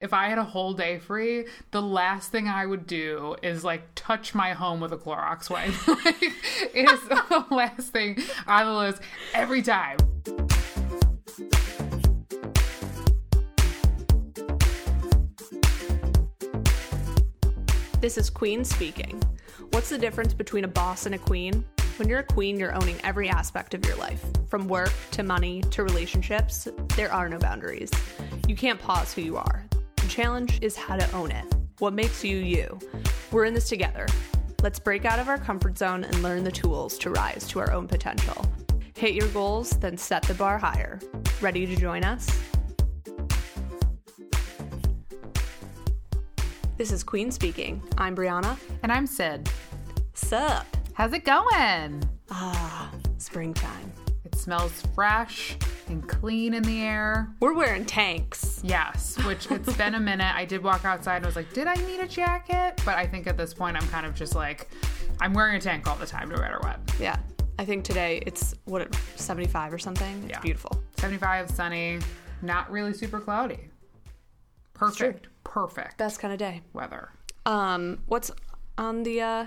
If I had a whole day free, the last thing I would do is like touch my home with a Clorox wipe. it is the last thing on the list every time. This is Queen speaking. What's the difference between a boss and a queen? When you're a queen, you're owning every aspect of your life. From work to money to relationships, there are no boundaries. You can't pause who you are. The challenge is how to own it. What makes you you? We're in this together. Let's break out of our comfort zone and learn the tools to rise to our own potential. Hit your goals, then set the bar higher. Ready to join us? This is Queen speaking. I'm Brianna. And I'm Sid. Sup? How's it going? Ah, springtime. Smells fresh and clean in the air. We're wearing tanks. Yes, which it's been a minute. I did walk outside and was like, did I need a jacket? But I think at this point, I'm kind of just like, I'm wearing a tank all the time, no matter what. Yeah. I think today it's what 75 or something. It's Yeah. beautiful. 75, sunny, not really super cloudy. Perfect, perfect Best kind of day. weather. Um, what's on the uh,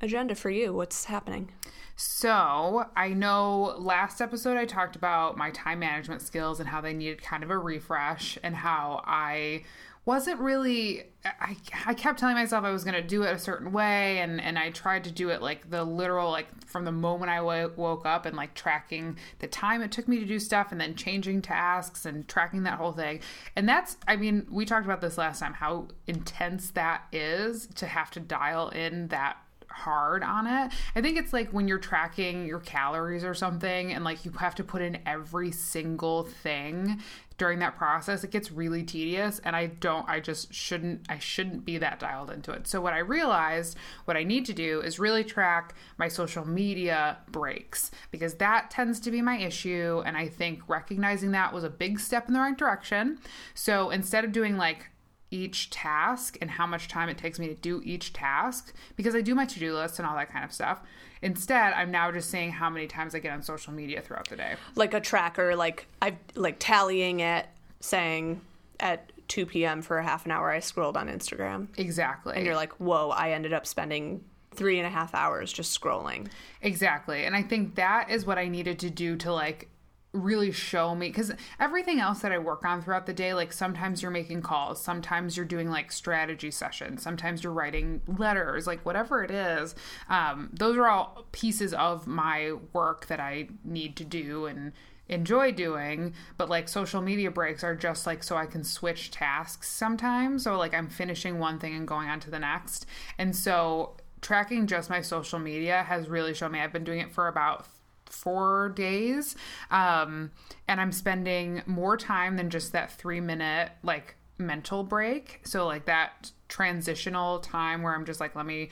agenda for you? What's happening? So, I know last episode I talked about my time management skills and how they needed kind of a refresh, and how I wasn't really. I, I kept telling myself I was going to do it a certain way, and, and I tried to do it like the literal, like from the moment I woke up and like tracking the time it took me to do stuff, and then changing tasks and tracking that whole thing. And that's, I mean, we talked about this last time how intense that is to have to dial in that hard on it. I think it's like when you're tracking your calories or something and like you have to put in every single thing during that process it gets really tedious and I don't I just shouldn't I shouldn't be that dialed into it. So what I realized what I need to do is really track my social media breaks because that tends to be my issue and I think recognizing that was a big step in the right direction. So instead of doing like each task and how much time it takes me to do each task because I do my to do list and all that kind of stuff. Instead, I'm now just saying how many times I get on social media throughout the day. Like a tracker, like I like tallying it, saying at 2 p.m. for a half an hour I scrolled on Instagram. Exactly. And you're like, whoa, I ended up spending three and a half hours just scrolling. Exactly. And I think that is what I needed to do to like really show me because everything else that I work on throughout the day, like sometimes you're making calls, sometimes you're doing like strategy sessions, sometimes you're writing letters, like whatever it is. Um, those are all pieces of my work that I need to do and enjoy doing but like social media breaks are just like so I can switch tasks sometimes so like I'm finishing one thing and going on to the next and so tracking just my social media has really shown me I've been doing it for about four days um and i'm spending more time than just that three minute like mental break. So like that transitional time where i'm just like let me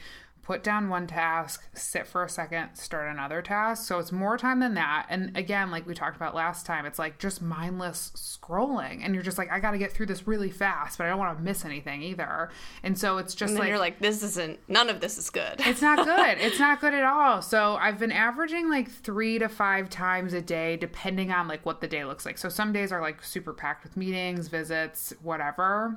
put down one task sit for a second start another task so it's more time than that and again like we talked about last time it's like just mindless scrolling and you're just like i gotta get through this really fast but i don't want to miss anything either and so it's just like you're like, this isn't, none of this is good. it's not good. It's not good at all. So I've been averaging like three to five times a day, depending on like what the day looks like. So some days are like super packed with meetings, visits, whatever.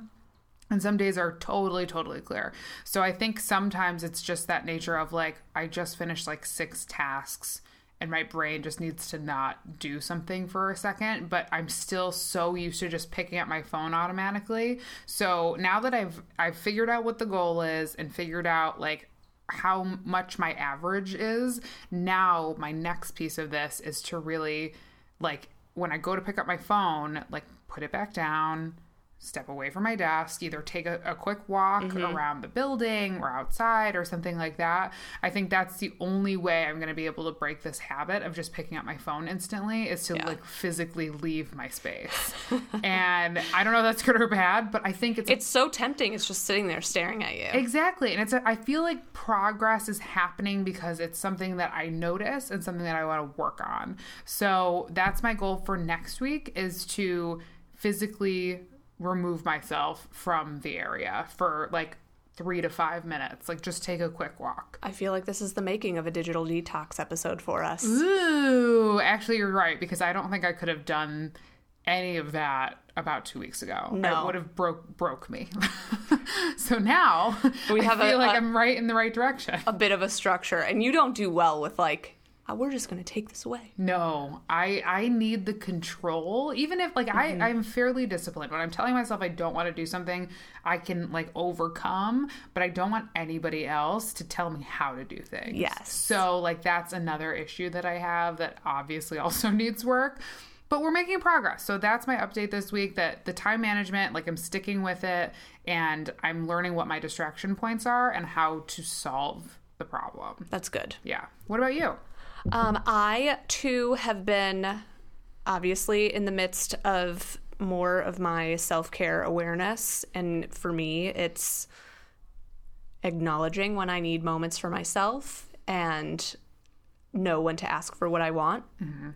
And some days are totally, totally clear. So I think sometimes it's just that nature of like, I just finished like six tasks and my brain just needs to not do something for a second but i'm still so used to just picking up my phone automatically so now that i've i've figured out what the goal is and figured out like how much my average is now my next piece of this is to really like when i go to pick up my phone like put it back down step away from my desk, either take a, a quick walk mm-hmm. around the building or outside or something like that. I think that's the only way I'm going to be able to break this habit of just picking up my phone instantly is to Yeah. like physically leave my space. and I don't know if that's good or bad, but I think it's It's so tempting. It's just sitting there staring at you. Exactly. And it's a, I feel like progress is happening because it's something that I notice and something that I want to work on. So that's my goal for next week is to physically remove myself from the area for like 3 to 5 minutes. Like just take a quick walk. I feel like this is the making of a digital detox episode for us. Ooh, actually you're right because I don't think I could have done any of that about two weeks ago. No. It would have broke broke me. so now We I have a- feel like a- I'm right in the right direction. A bit of a structure, and you don't do well with like, "Oh, we're just gonna take this away. No, I I need the control. Even if like Mm-hmm. I I'm fairly disciplined. When I'm telling myself I don't want to do something, I can like overcome, but I don't want anybody else to tell me how to do things. Yes. So like that's another issue that I have that obviously also needs work. But we're making progress. So that's my update this week that the time management, like I'm sticking with it and I'm learning what my distraction points are and how to solve the problem. That's good. Yeah. What about you? Um, I too have been obviously in the midst of more of my self care awareness. And for me, it's acknowledging when I need moments for myself and know when to ask for what I want.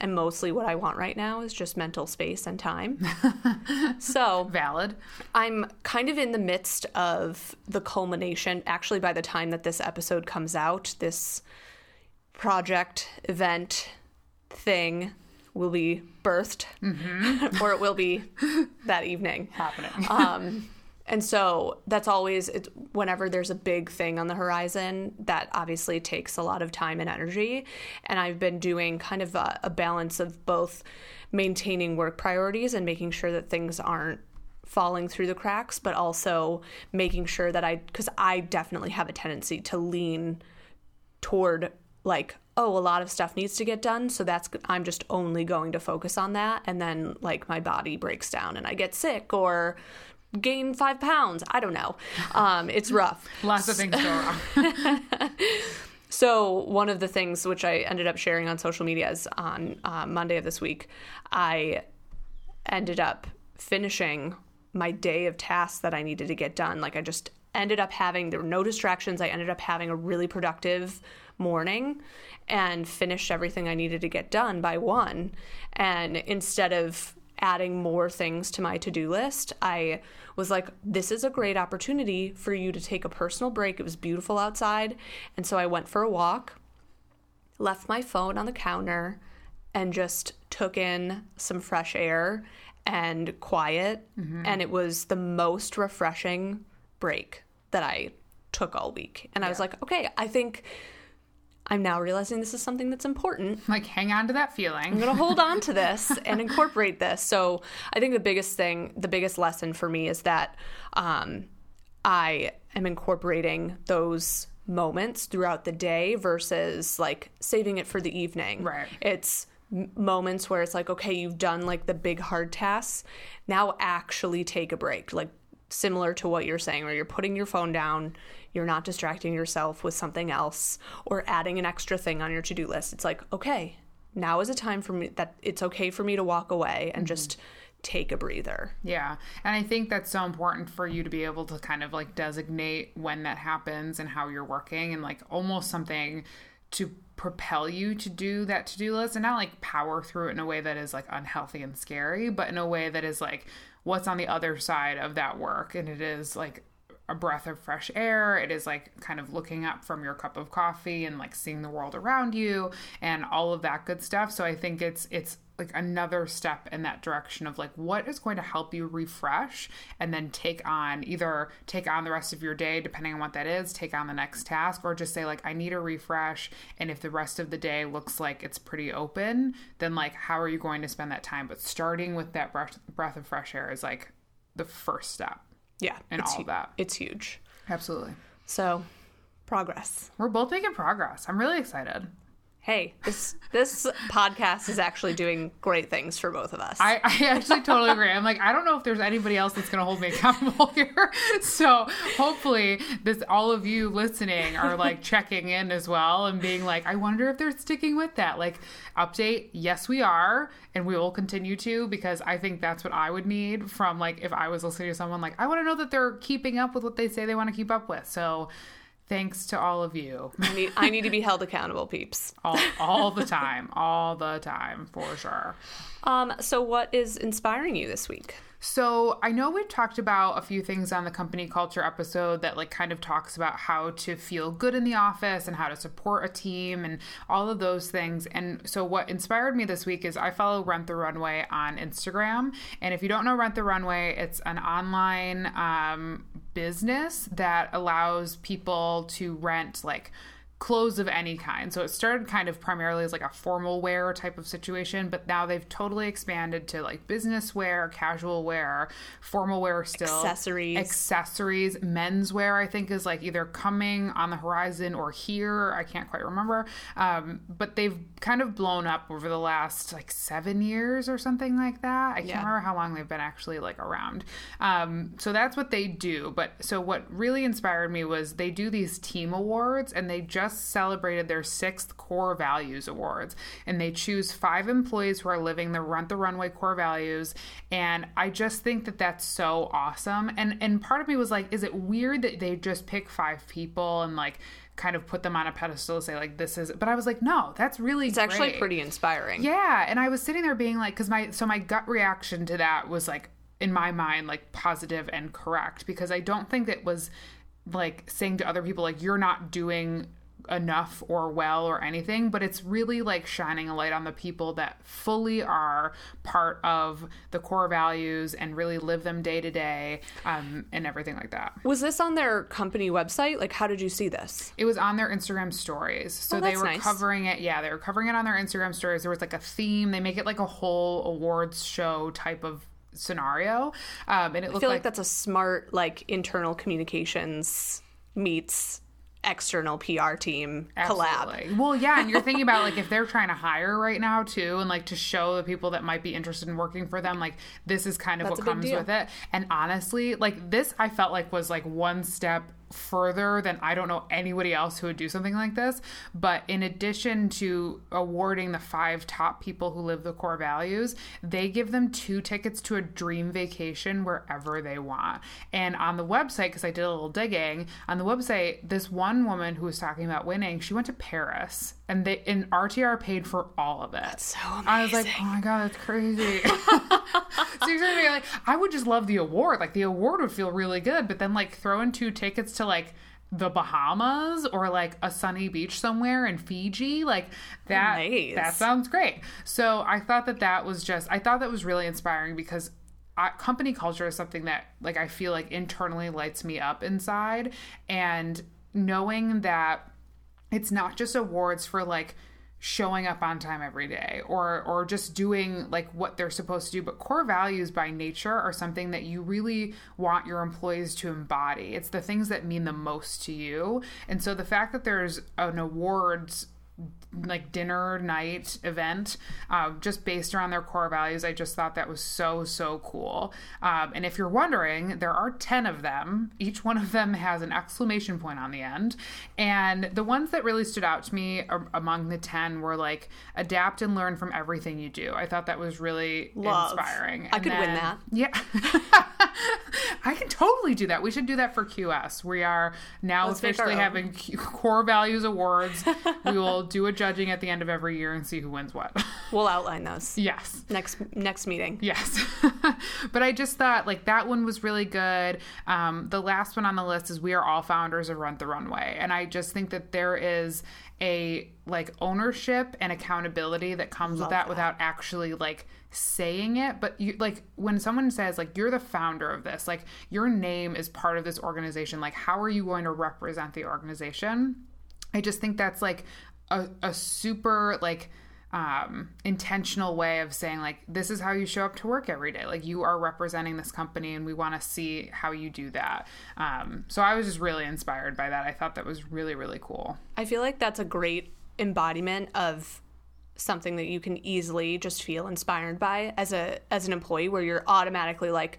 And mostly what I want right now is just mental space and time. so Valid. I'm kind of in the midst of the culmination. Actually, by the time that this episode comes out, this project, event, thing will be birthed, or it will be that evening. Happening. Um, and so that's always it's, whenever there's a big thing on the horizon, that obviously takes a lot of time and energy. And I've been doing kind of a, a balance of both maintaining work priorities and making sure that things aren't falling through the cracks, but also making sure that I, because I definitely have a tendency to lean toward like oh a lot of stuff needs to get done so that's i'm just only going to focus on that and then like my body breaks down and i get sick or gain five pounds i don't know um, it's rough Lots of things go wrong. so one of the things which I ended up sharing on social media is on uh, Monday of this week, I ended up finishing my day of tasks that I needed to get done. Like I just ended up having there were no distractions. I ended up having a really productive morning and finished everything I needed to get done by one. And instead of adding more things to my to-do list, I was like this is a great opportunity for you to take a personal break. It was beautiful outside, and so I went for a walk, left my phone on the counter and just took in some fresh air and quiet mm-hmm. and it was the most refreshing break that I took all week. And I was like, okay, I think I'm now realizing this is something that's important. like hang on to that feeling. I'm going to hold on to this and incorporate this. So I think the biggest thing, the biggest lesson for me is that um, I am incorporating those moments throughout the day versus like saving it for the evening. Right. It's moments where it's like, okay, you've done like the big hard tasks. Now actually take a break. Like similar to what you're saying, where you're putting your phone down, you're not distracting yourself with something else or adding an extra thing on your to do list. It's like, okay, now is a time for me that it's okay for me to walk away and mm-hmm. just take a breather. Yeah. And I think that's so important for you to be able to kind of like designate when that happens and how you're working and like almost something to propel you to do that to do list and not like power through it in a way that is like unhealthy and scary, but in a way that is like what's on the other side of that work. And it is like a breath of fresh air. It is like kind of looking up from your cup of coffee and like seeing the world around you and all of that good stuff. So I think it's it's like another step in that direction of like what is going to help you refresh and then take on either take on the rest of your day depending on what that is, take on the next task or just say like I need a refresh and if the rest of the day looks like it's pretty open, then like how are you going to spend that time? But starting with that breath breath of fresh air is like the first step. Yeah. And it's all of that. It's huge. Absolutely. So, progress. We're both making progress. I'm really excited. Hey, this this podcast is actually doing great things for both of us. I, I actually totally agree. I'm like, I don't know if there's anybody else that's going to hold me accountable here. So hopefully, this all of you listening are like checking in as well and being like, I wonder if they're sticking with that. Like, update, yes, we are, and we will continue to because I think that's what I would need from like if I was listening to someone like, I want to know that they're keeping up with what they say they want to keep up with. So. Thanks to all of you, I need I need to be held accountable, peeps. all, all the time, all the time, for sure. Um, so what is inspiring you this week? So I know we've talked about a few things on the company culture episode that like kind of talks about how to feel good in the office and how to support a team and all of those things. And so what inspired me this week is I follow Rent the Runway on Instagram. And if you don't know Rent the Runway, it's an online um, business that allows people to rent like clothes of any kind. So it started kind of primarily as like a formal wear type of situation, but now they've totally expanded to like business wear, casual wear, formal wear still. Accessories. Accessories. Menswear, I think, is like either coming on the horizon or here. I can't quite remember. Um, but they've kind of blown up over the last like seven years or something like that. I can't Yeah. remember how long they've been actually like around. Um, so that's what they do. But so what really inspired me was they do these team awards and they just celebrated their sixth core values awards. And they choose five employees who are living the Rent the Runway core values. And I just think that that's so awesome. And and part of me was like, is it weird that they just pick five people and like kind of put them on a pedestal and say like this is but I was like, no, that's really It's actually pretty inspiring. Yeah, and I was sitting there being like, because my so my gut reaction to that was like in my mind like positive and correct because I don't think it was like saying to other people like you're not doing enough or well or anything but it's really like shining a light on the people that fully are part of the core values and really live them day to day um, and everything like that Was this on their company website? Like, how did you see this? it was on their Instagram stories. So Oh, they were nice. covering it. Yeah, they were covering it on their Instagram stories. There was like a theme. They make it like a whole awards show type of scenario. Um, and it I feel like, like that's a smart, like, internal communications meets external PR team collab. Well, yeah, and you're thinking about like if they're trying to hire right now too, and like to show the people that might be interested in working for them, like this is kind of That's what comes with it. And honestly, like this, I felt like was like one step further than I don't know anybody else who would do something like this. But in addition to awarding the five top people who live the core values, they give them two tickets to a dream vacation wherever they want. And on the website, because I did a little digging, on the website, this one woman who was talking about winning, she went to Paris. And they and RTR paid for all of it. That's so amazing. I was like, oh my god, that's crazy. so you're gonna be like, I would just love the award. Like the award would feel really good, but then like throw in two tickets to like the Bahamas or like a sunny beach somewhere in Fiji, like that. Nice. That sounds great. So I thought that that was just, I thought that was really inspiring because. I, company culture is something that like I feel like internally lights me up inside and knowing that it's not just awards for like showing up on time every day or or just doing like what they're supposed to do but core values by nature are something that you really want your employees to embody. It's the things that mean the most to you. And so the fact that there's an awards like dinner night event uh, just based around their core values. I just thought that was so so cool. Um, and if you're wondering there are 10 of them. Each one of them has an exclamation point on the end. And the ones that really stood out to me a- among the 10 were like adapt and learn from everything you do. I thought that was really Love. inspiring. I And could win that. yeah. I can totally do that. We should do that for qs we are now Let's officially having core values awards. We will do a judging at the end of every year and see who wins what We'll outline those yes next next meeting. Yes. but I just thought like that one was really good. Um, the last one on the list is We Are All Founders of Rent the Runway. And I just think that there is a like ownership and accountability that comes with that, without actually like saying it. But you like when someone says like you're the founder of this, like your name is part of this organization, like how are you going to represent the organization? I just think that's like a, a super like um intentional way of saying like this is how you show up to work every day. Like you are representing this company and we want to see how you do that. Um so i was just really inspired by that. I thought that was really really cool. I feel like that's a great embodiment of something that you can easily just feel inspired by as a as an employee where you're automatically like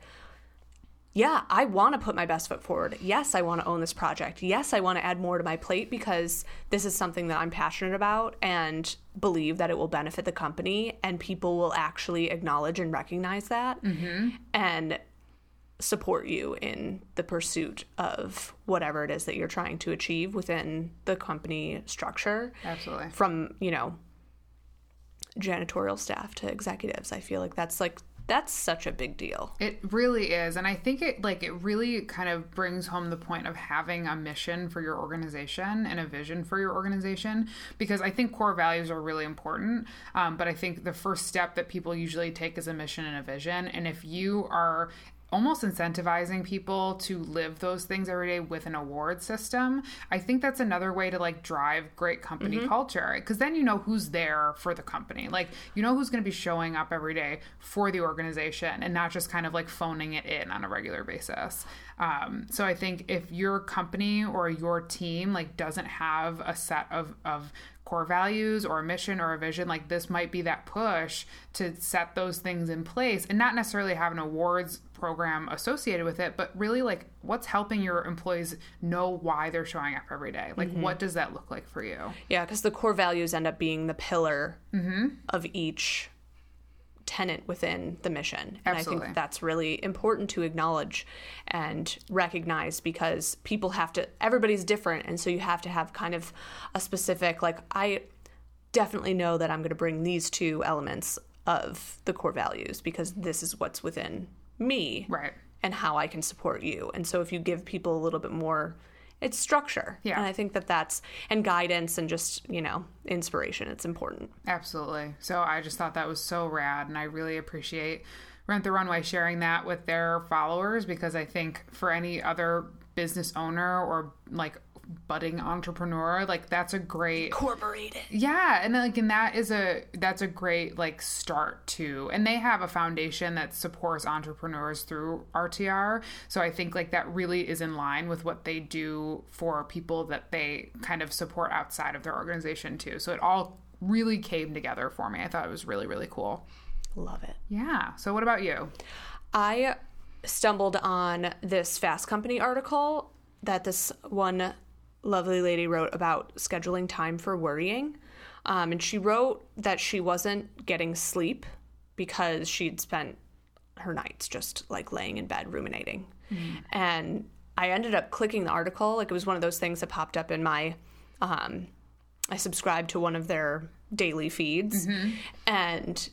yeah, I want to put my best foot forward. Yes, I want to own this project. Yes, I want to add more to my plate because this is something that I'm passionate about and believe that it will benefit the company and people will actually acknowledge and recognize that mm-hmm. and support you in the pursuit of whatever it is that you're trying to achieve within the company structure absolutely from you know janitorial staff to executives i feel like that's like That's such a big deal. It really is. And I think it like it really kind of brings home the point of having a mission for your organization and a vision for your organization because I think core values are really important. Um, but I think the first step that people usually take is a mission and a vision. And if you are almost incentivizing people to live those things every day with an award system. I think that's another way to like drive great company mm-hmm. culture because then you know who's there for the company. Like you know who's going to be showing up every day for the organization and not just kind of like phoning it in on a regular basis. Um, so i think if your company or your team like doesn't have a set of of core values or a mission or a vision, like this might be that push to set those things in place and not necessarily have an awards program associated with it, but really like what's helping your employees know why they're showing up every day? Like, mm-hmm. what does that look like for you? Yeah, because the core values end up being the pillar mm-hmm. of each tenant within the mission. And Absolutely. I think that's really important to acknowledge and recognize because people have to, everybody's different. And so you have to have kind of a specific, like, I definitely know that I'm going to bring these two elements of the core values because this is what's within me. Right. And how I can support you. And so if you give people a little bit more it's structure. Yeah. And I think that that's, and guidance and just, you know, inspiration. It's important. Absolutely. So I just thought that was so rad. And I really appreciate Rent the Runway sharing that with their followers because I think for any other business owner or like budding entrepreneur like that's a great incorporated yeah and then like and that is a that's a great like start to and they have a foundation that supports entrepreneurs through rtr so i think like that really is in line with what they do for people that they kind of support outside of their organization too. So it all really came together for me. I thought it was really really cool. Love it. Yeah. So what about you? I stumbled on this fast company article that this one lovely lady wrote about scheduling time for worrying. Um, and she wrote that she wasn't getting sleep because she'd spent her nights just like laying in bed ruminating. Mm. And I ended up clicking the article. Like it was one of those things that popped up in my, um, I subscribed to one of their daily feeds. Mm-hmm. And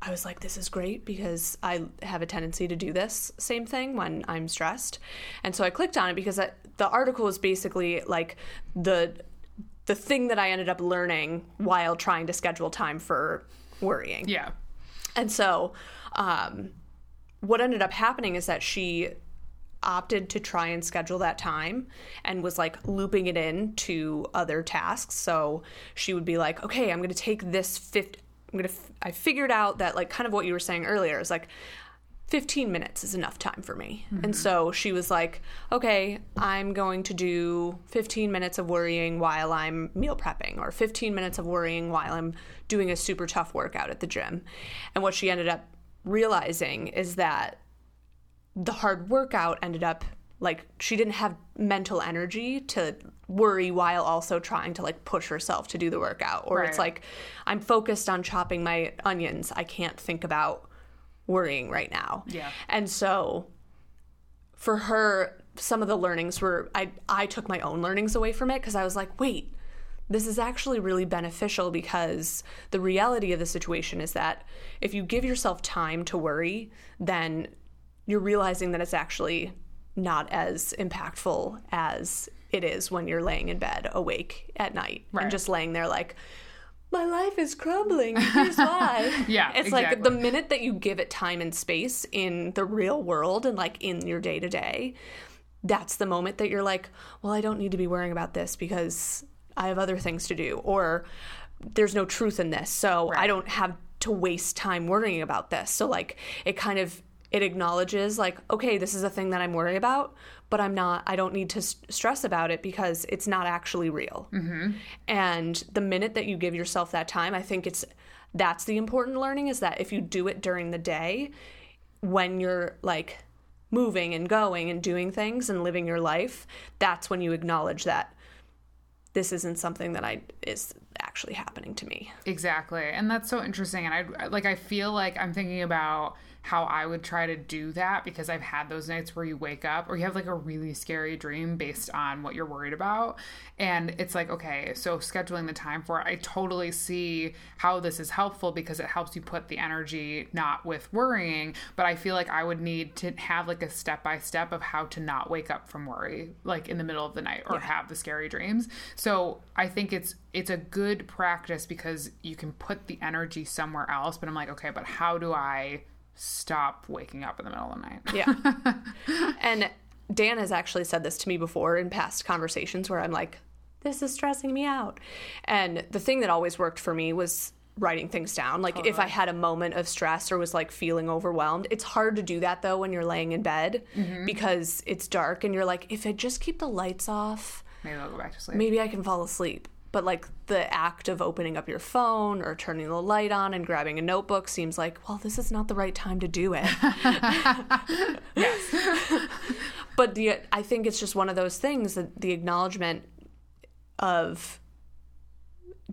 I was like, this is great because I have a tendency to do this same thing when I'm stressed. And so I clicked on it because I, the article is basically like the the thing that I ended up learning while trying to schedule time for worrying. Yeah. And so um, what ended up happening is that she opted to try and schedule that time and was like looping it in to other tasks. So she would be like, okay, I'm going to take this 50 I'm gonna. F- I figured out that like kind of what you were saying earlier is like 15 minutes is enough time for me. Mm-hmm. And so she was like, okay, I'm going to do 15 minutes of worrying while I'm meal prepping, or 15 minutes of worrying while I'm doing a super tough workout at the gym. And what she ended up realizing is that the hard workout ended up like she didn't have mental energy to worry while also trying to like push herself to do the workout. Or right. it's like i'm focused on chopping my onions. I can't think about worrying right now. Yeah. And so for her some of the learnings were i i took my own learnings away from it because i was like wait this is actually really beneficial because the reality of the situation is that if you give yourself time to worry then you're realizing that it's actually not as impactful as it is when you're laying in bed awake at night right. and just laying there like my life is crumbling. Here's why. yeah. It's exactly. like the minute that you give it time and space in the real world and like in your day to day, that's the moment that you're like, well, I don't need to be worrying about this because I have other things to do. Or there's no truth in this. So right. I don't have to waste time worrying about this. So like it kind of it acknowledges like okay this is a thing that i'm worried about but i'm not i don't need to st- stress about it because it's not actually real. Mm-hmm. and the minute that you give yourself that time i think it's that's the important learning is that if you do it during the day when you're like moving and going and doing things and living your life that's when you acknowledge that this isn't something that i is actually happening to me. Exactly. And that's so interesting. And i like i feel like i'm thinking about how I would try to do that because I've had those nights where you wake up or you have like a really scary dream based on what you're worried about. And it's like, okay, so scheduling the time for it, I totally see how this is helpful because it helps you put the energy not with worrying, but I feel like I would need to have like a step by step of how to not wake up from worry like in the middle of the night or yeah. have the scary dreams. So I think it's it's a good practice because you can put the energy somewhere else, but I'm like, okay, but how do I stop waking up in the middle of the night? yeah. and Dan has actually said this to me before in past conversations where I'm like, this is stressing me out. And the thing that always worked for me was writing things down. Like totally. if I had a moment of stress or was like feeling overwhelmed, it's hard to do that though when you're laying in bed mm-hmm. because it's dark and you're like, if I just keep the lights off, maybe I'll go back to sleep. Maybe I can fall asleep. But like the act of opening up your phone or turning the light on and grabbing a notebook seems like, well, this is not the right time to do it. yes. but the, I think it's just one of those things that the acknowledgement of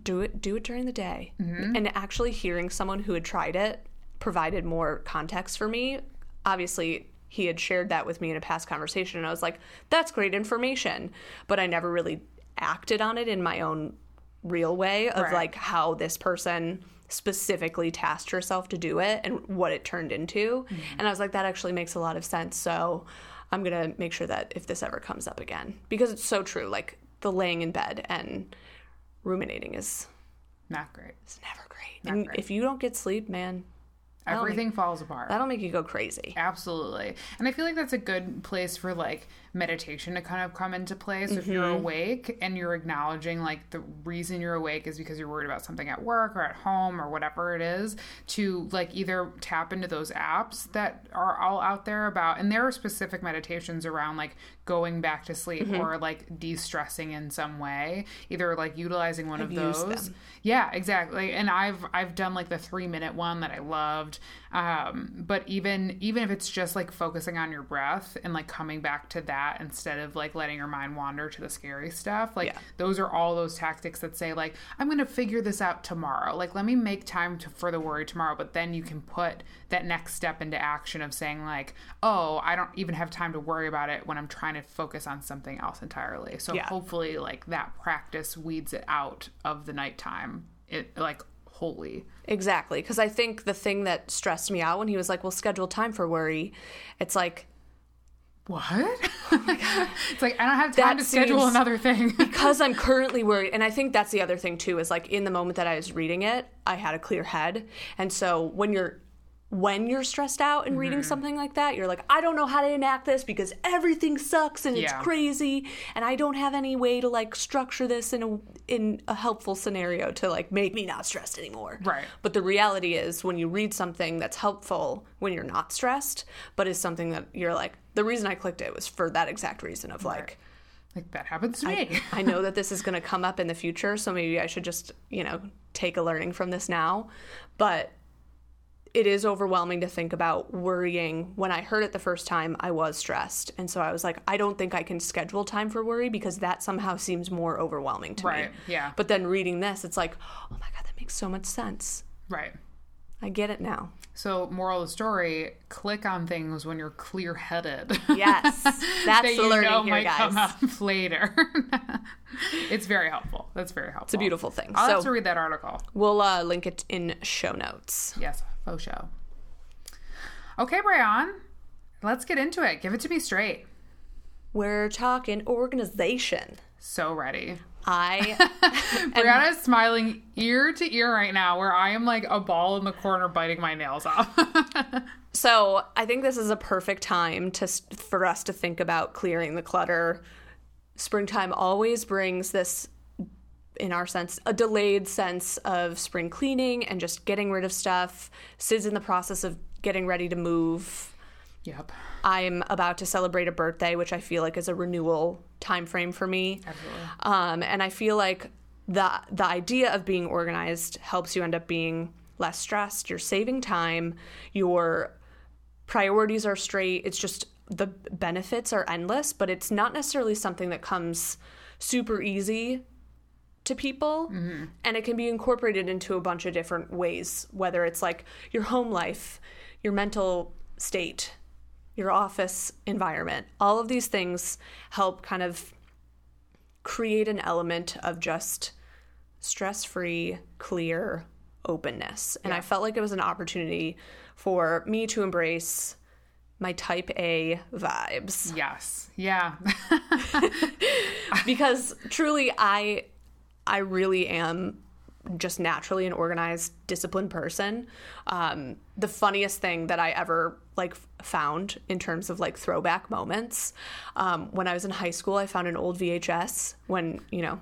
do it do it during the day mm-hmm. and actually hearing someone who had tried it provided more context for me obviously he had shared that with me in a past conversation and i was like that's great information but i never really acted on it in my own real way of right. like how this person specifically tasked herself to do it and what it turned into mm-hmm. and i was like that actually makes a lot of sense so i'm going to make sure that if this ever comes up again because it's so true like the laying in bed and ruminating is not great. It's never great. Not and great. if you don't get sleep, man, everything make, falls apart. That'll make you go crazy. Absolutely. And I feel like that's a good place for like meditation to kind of come into play. So mm-hmm. if you're mm-hmm. awake and you're acknowledging like the reason you're awake is because you're worried about something at work or at home or whatever it is, to like either tap into those apps that are all out there about, and there are specific meditations around like going back to sleep mm-hmm. or like de-stressing in some way, either like utilizing one I've of those. Yeah, exactly. And I've I've done like the three minute one that I loved. Um, but even even if it's just like focusing on your breath and like coming back to that instead of like letting your mind wander to the scary stuff, like yeah. those are all those tactics that say like I'm gonna figure this out tomorrow. Like let me make time to for the worry tomorrow. But then you can put that next step into action of saying like, oh, I don't even have time to worry about it when I'm trying to focus on something else entirely. So yeah. hopefully like that practice weeds it out of the nighttime. It like wholly. Exactly. Because I think the thing that stressed me out when he was like, well, schedule time for worry, it's like, what? Oh it's like, I don't have time that to schedule another thing. because I'm currently worried. And I think that's the other thing, too, is like in the moment that I was reading it, I had a clear head. And so when you're when you're stressed out and mm-hmm. reading something like that, you're like, I don't know how to enact this because everything sucks and it's crazy, and I don't have any way to like structure this in a in a helpful scenario to like make me not stressed anymore. Right. But the reality is, when you read something that's helpful when you're not stressed, but is something that you're like, the reason I clicked it was for that exact reason of like. Right. Like that happens to me. I, I know that this is going to come up in the future, so maybe I should just, you know, take a learning from this now. But it is overwhelming to think about worrying. When I heard it the first time, I was stressed. And so I was like, I don't think I can schedule time for worry because that somehow seems more overwhelming to right. me. Right. Yeah. But then reading this, it's like, oh my God, that makes so much sense. Right. I get it now. So, moral of the story: click on things when you're clear-headed. Yes, that's that the learning know here, might guys. Come up later. it's very helpful. That's very helpful. It's a beautiful thing. I'll so, have to read that article. We'll uh, link it in show notes. Yes, faux show. Okay, Brian, let's get into it. Give it to me straight. We're talking organization. So ready. I Brianna is smiling ear to ear right now, where I am like a ball in the corner biting my nails off. so I think this is a perfect time to for us to think about clearing the clutter. Springtime always brings this, in our sense, a delayed sense of spring cleaning and just getting rid of stuff. Sid's in the process of getting ready to move. Yep. I'm about to celebrate a birthday, which I feel like is a renewal time frame for me. Absolutely. Um, and I feel like the the idea of being organized helps you end up being less stressed. You're saving time. Your priorities are straight. It's just the benefits are endless, but it's not necessarily something that comes super easy to people mm-hmm. and it can be incorporated into a bunch of different ways whether it's like your home life your mental state, your office environment, all of these things help kind of create an element of just stress free, clear openness. And I felt like it was an opportunity for me to embrace my type A vibes Yes. Yeah. because truly I I really am just naturally an organized, disciplined person. Um, the funniest thing that I ever like found in terms of like throwback moments um, when I was in high school, I found an old VHS when you know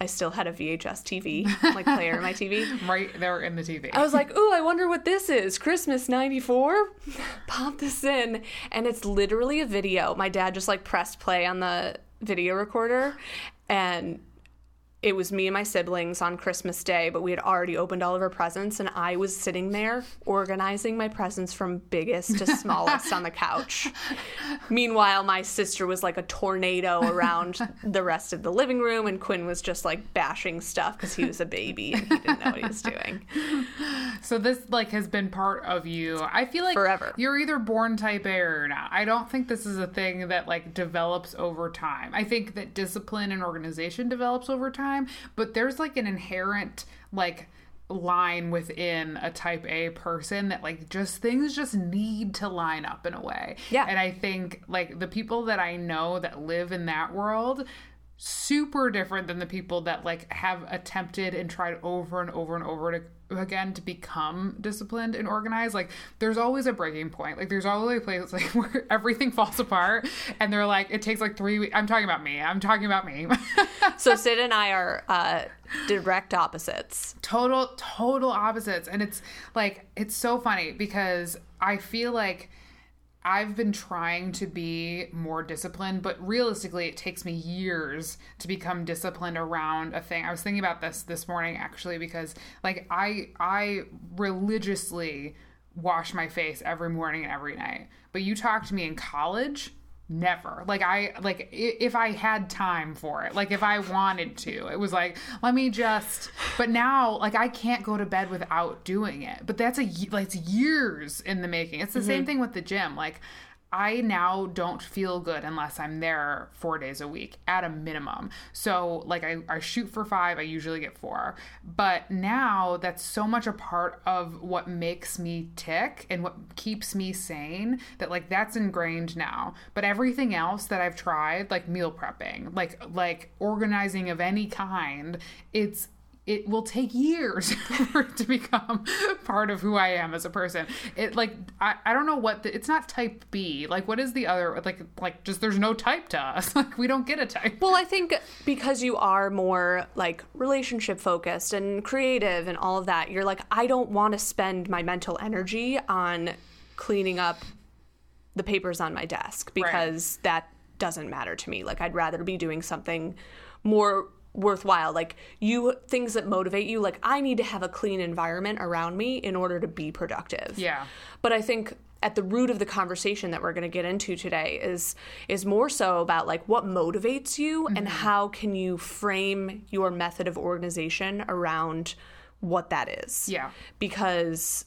I still had a VHS TV like player in my TV. right there in the TV. I was like, ooh, I wonder what this is. Christmas 94? Pop this in. And it's literally a video. My dad just like pressed play on the video recorder and it was me and my siblings on Christmas Day, but we had already opened all of our presents, and I was sitting there organizing my presents from biggest to smallest on the couch. Meanwhile, my sister was like a tornado around the rest of the living room, and Quinn was just like bashing stuff because he was a baby and he didn't know what he was doing. So this like has been part of you. I feel like Forever. You're either born type A or not. I don't think this is a thing that like develops over time. I think that discipline and organization develops over time, but there's like an inherent like line within a type A person that like just things just need to line up in a way. Yeah. And I think like the people that I know that live in that world super different than the people that like have attempted and tried over and over and over to again to become disciplined and organized like there's always a breaking point. Like there's always a place like where everything falls apart and they're like it takes like three weeks i'm talking about me. I'm talking about me. So Sid and I are uh, direct opposites. total total opposites. And it's like it's so funny because i feel like i've been trying to be more disciplined but realistically it takes me years to become disciplined around a thing. I was thinking about this this morning actually because like i i religiously wash my face every morning and every night. But you talked to me in college never. Like i like if i had time for it like if i wanted to it was like let me just but now like i can't go to bed without doing it. But that's a like it's years in the making. It's the same mm-hmm. thing with the gym. Like I now don't feel good unless I'm there four days a week at a minimum. So, like, I, I shoot for five, I usually get four. But now that's so much a part of what makes me tick and what keeps me sane that, like, that's ingrained now. But everything else that I've tried, like meal prepping, like, like organizing of any kind, it's, it will take years for it to become part of who I am as a person. It like I, I don't know what the, it's not type B. Like what is the other like like just there's no type to us. Like we don't get a type. Well, I think because you are more like relationship focused and creative and all of that, you're like, I don't want to spend my mental energy on cleaning up the papers on my desk because that doesn't matter to me. Like, I'd rather be doing something more worthwhile like you things that motivate you like i need to have a clean environment around me in order to be productive Yeah. but i think at the root of the conversation that we're going to get into today is is more so about like what motivates you and mm-hmm. how can you frame your method of organization around what that is Yeah. because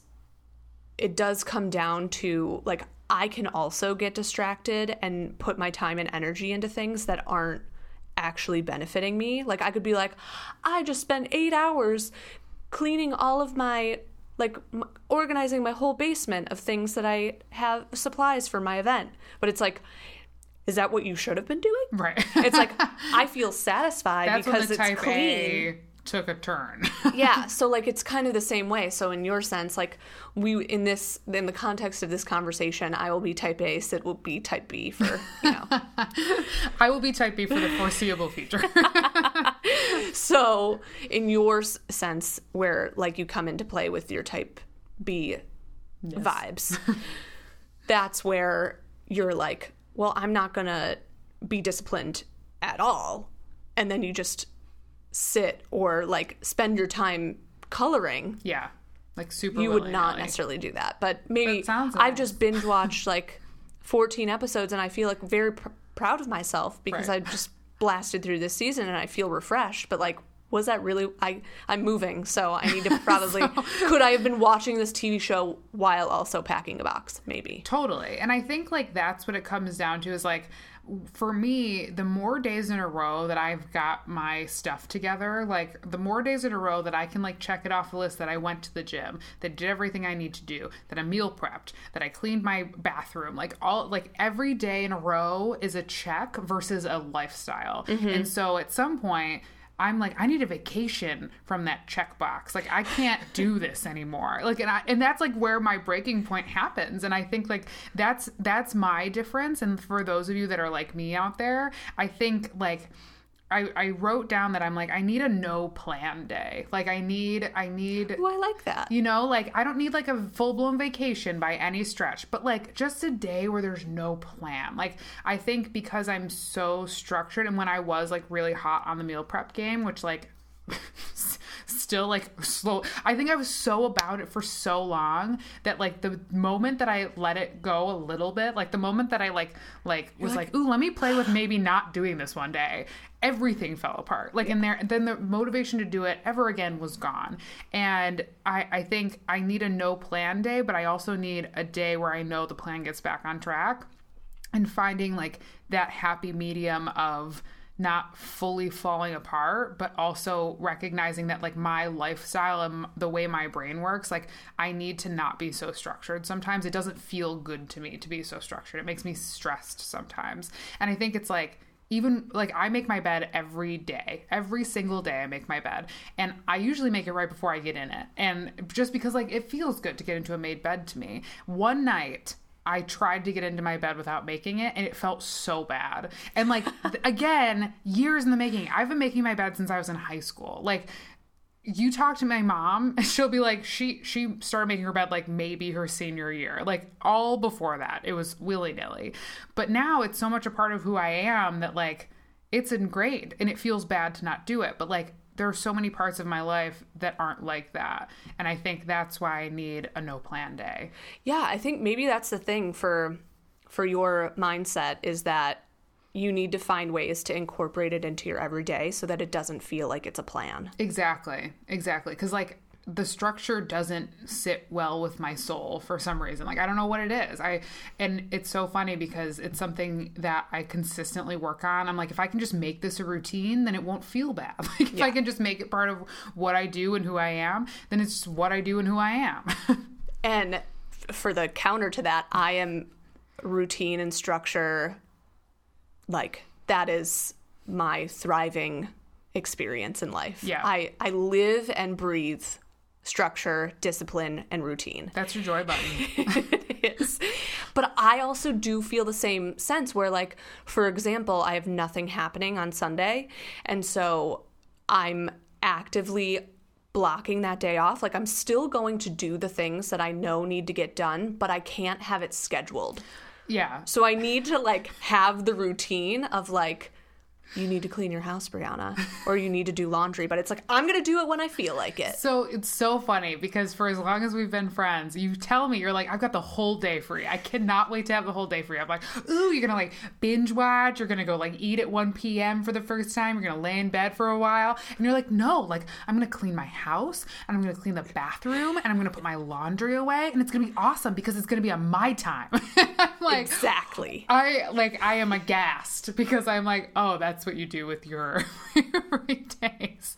it does come down to like I can also get distracted and put my time and energy into things that aren't actually benefiting me. Like I could be like I just spent 8 hours cleaning all of my like m- organizing my whole basement of things that I have supplies for my event. But it's like is that what you should have been doing? Right. It's like I feel satisfied That's because it's clean A took a turn. yeah so like it's kind of the same way so in your sense like we in this in the context of this conversation i will be type a sid will be type b for you know I will be type B for the foreseeable future. so in your sense where like you come into play with your type b vibes that's where you're like well i'm not gonna be disciplined at all and then you just sit or like spend your time coloring yeah. Like super you would not necessarily do that but maybe i've nice. just binge watched like 14 episodes and i feel like very pr- proud of myself because Right. i just blasted through this season and i feel refreshed but like was that really I I'm moving, so I need to probably could I have been watching this TV show while also packing a box? Maybe. Totally. And I think like that's what it comes down to is like for me, the more days in a row that I've got my stuff together, like the more days in a row that I can like check it off the list that I went to the gym, that did everything I need to do, that I meal prepped, that I cleaned my bathroom, like all like every day in a row is a check versus a lifestyle. Mm-hmm. And so at some point I'm like, I need a vacation from that checkbox. Like, I can't do this anymore. Like, and I, and that's like where my breaking point happens. And I think like that's that's my difference. And for those of you that are like me out there, I think like. I, I wrote down that I'm like I need a no plan day. Like I need I need Oh, I like that. you know, like I don't need like a full blown vacation by any stretch, but like just a day where there's no plan. Like I think because I'm so structured and when I was like really hot on the meal prep game, which like still like slow i think i was so about it for so long that like the moment that i let it go a little bit like the moment that i like like was like, ooh let me play with maybe not doing this one day everything fell apart. Like in there then the motivation to do it ever again was gone. And i i think i need a no plan day but i also need a day where i know the plan gets back on track. And finding like that happy medium of not fully falling apart but also recognizing that like my lifestyle and the way my brain works like i need to not be so structured sometimes. It doesn't feel good to me to be so structured. It makes me stressed sometimes. And i think it's like even like I make my bed every day. Every single day I make my bed. And I usually make it right before I get in it. And just because like it feels good to get into a made bed to me. One night I tried to get into my bed without making it and it felt so bad. And like again, years in the making. I've been making my bed since I was in high school. Like you talk to my mom she'll be like she she started making her bed like maybe her senior year like all before that. It was willy-nilly. But now it's so much a part of who i am that like it's ingrained and it feels bad to not do it. But like there are so many parts of my life that aren't like that. And i think that's why i need a no plan day. Yeah, I think maybe that's the thing for for your mindset is that you need to find ways to incorporate it into your everyday so that it doesn't feel like it's a plan. Exactly. Exactly. Because, like, the structure doesn't sit well with my soul for some reason. Like, I don't know what it is. I, and it's so funny because it's something that I consistently work on. I'm like, if I can just make this a routine, then it won't feel bad. Like, if I can just make it part of what I do and who I am, then it's just what I do and who I am. And for the counter to that, I am routine and structure like that is my thriving experience in life. Yeah. I I live and breathe structure, discipline and routine. That's your joy button. it is. But I also do feel the same sense where, like, for example, I have nothing happening on Sunday. And so I'm actively blocking that day off. Like, I'm still going to do the things that I know need to get done, but I can't have it scheduled. Yeah. So I need to, like, have the routine of, like, you need to clean your house, Brianna, or you need to do laundry. But it's like, I'm going to do it when I feel like it. So it's so funny because for as long as we've been friends, you tell me you're like, I've got the whole day free. I cannot wait to have the whole day free. I'm like, ooh, you're gonna like binge watch. You're gonna go like eat at 1 p.m. for the first time. You're gonna lay in bed for a while, and you're like, no, like I'm gonna clean my house and I'm gonna clean the bathroom and I'm gonna put my laundry away, and it's gonna be awesome because it's gonna be on my time. I'm like, Exactly. I like I am aghast because I'm like, oh, that's what you do with your your days,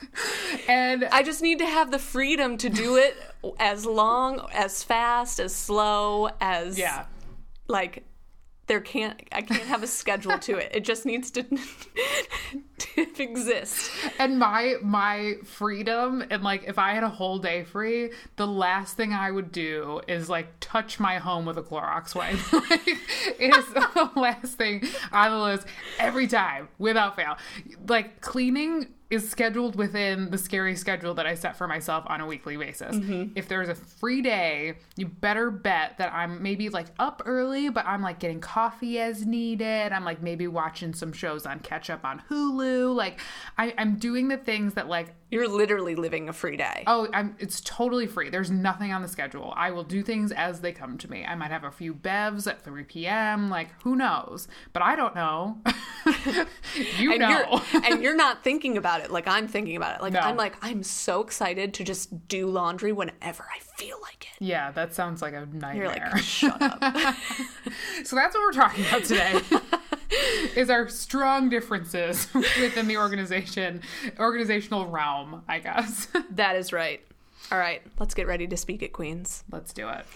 and I just need to have the freedom to do it as long, as fast, as slow, as yeah. like there can't I can't have a schedule to it. It just needs to, to exist. and my my freedom and like if i had a whole day free the last thing i would do is like touch my home with a clorox wipe like it is the last thing on the list every time without fail like cleaning is scheduled within the scary schedule that I set for myself on a weekly basis. Mm-hmm. If there's a free day, you better bet that I'm maybe like up early, but I'm like getting coffee as needed. I'm like maybe watching some shows on catch up on Hulu. Like I, I'm doing the things that like You're literally living a free day. Oh, I'm, it's totally free. There's nothing on the schedule. I will do things as they come to me. I might have a few bevs at 3 p.m. Like, who knows? But I don't know. you and know. you're and you're not thinking about it like I'm thinking about it. Like No. I'm like I'm so excited to just do laundry whenever I feel like it. yeah, that sounds like a nightmare. You're like, shut up. so that's what we're talking about today. is our strong differences within the organization, organizational realm, I guess. that is right. All right, let's get ready to speak at Queens. Let's do it.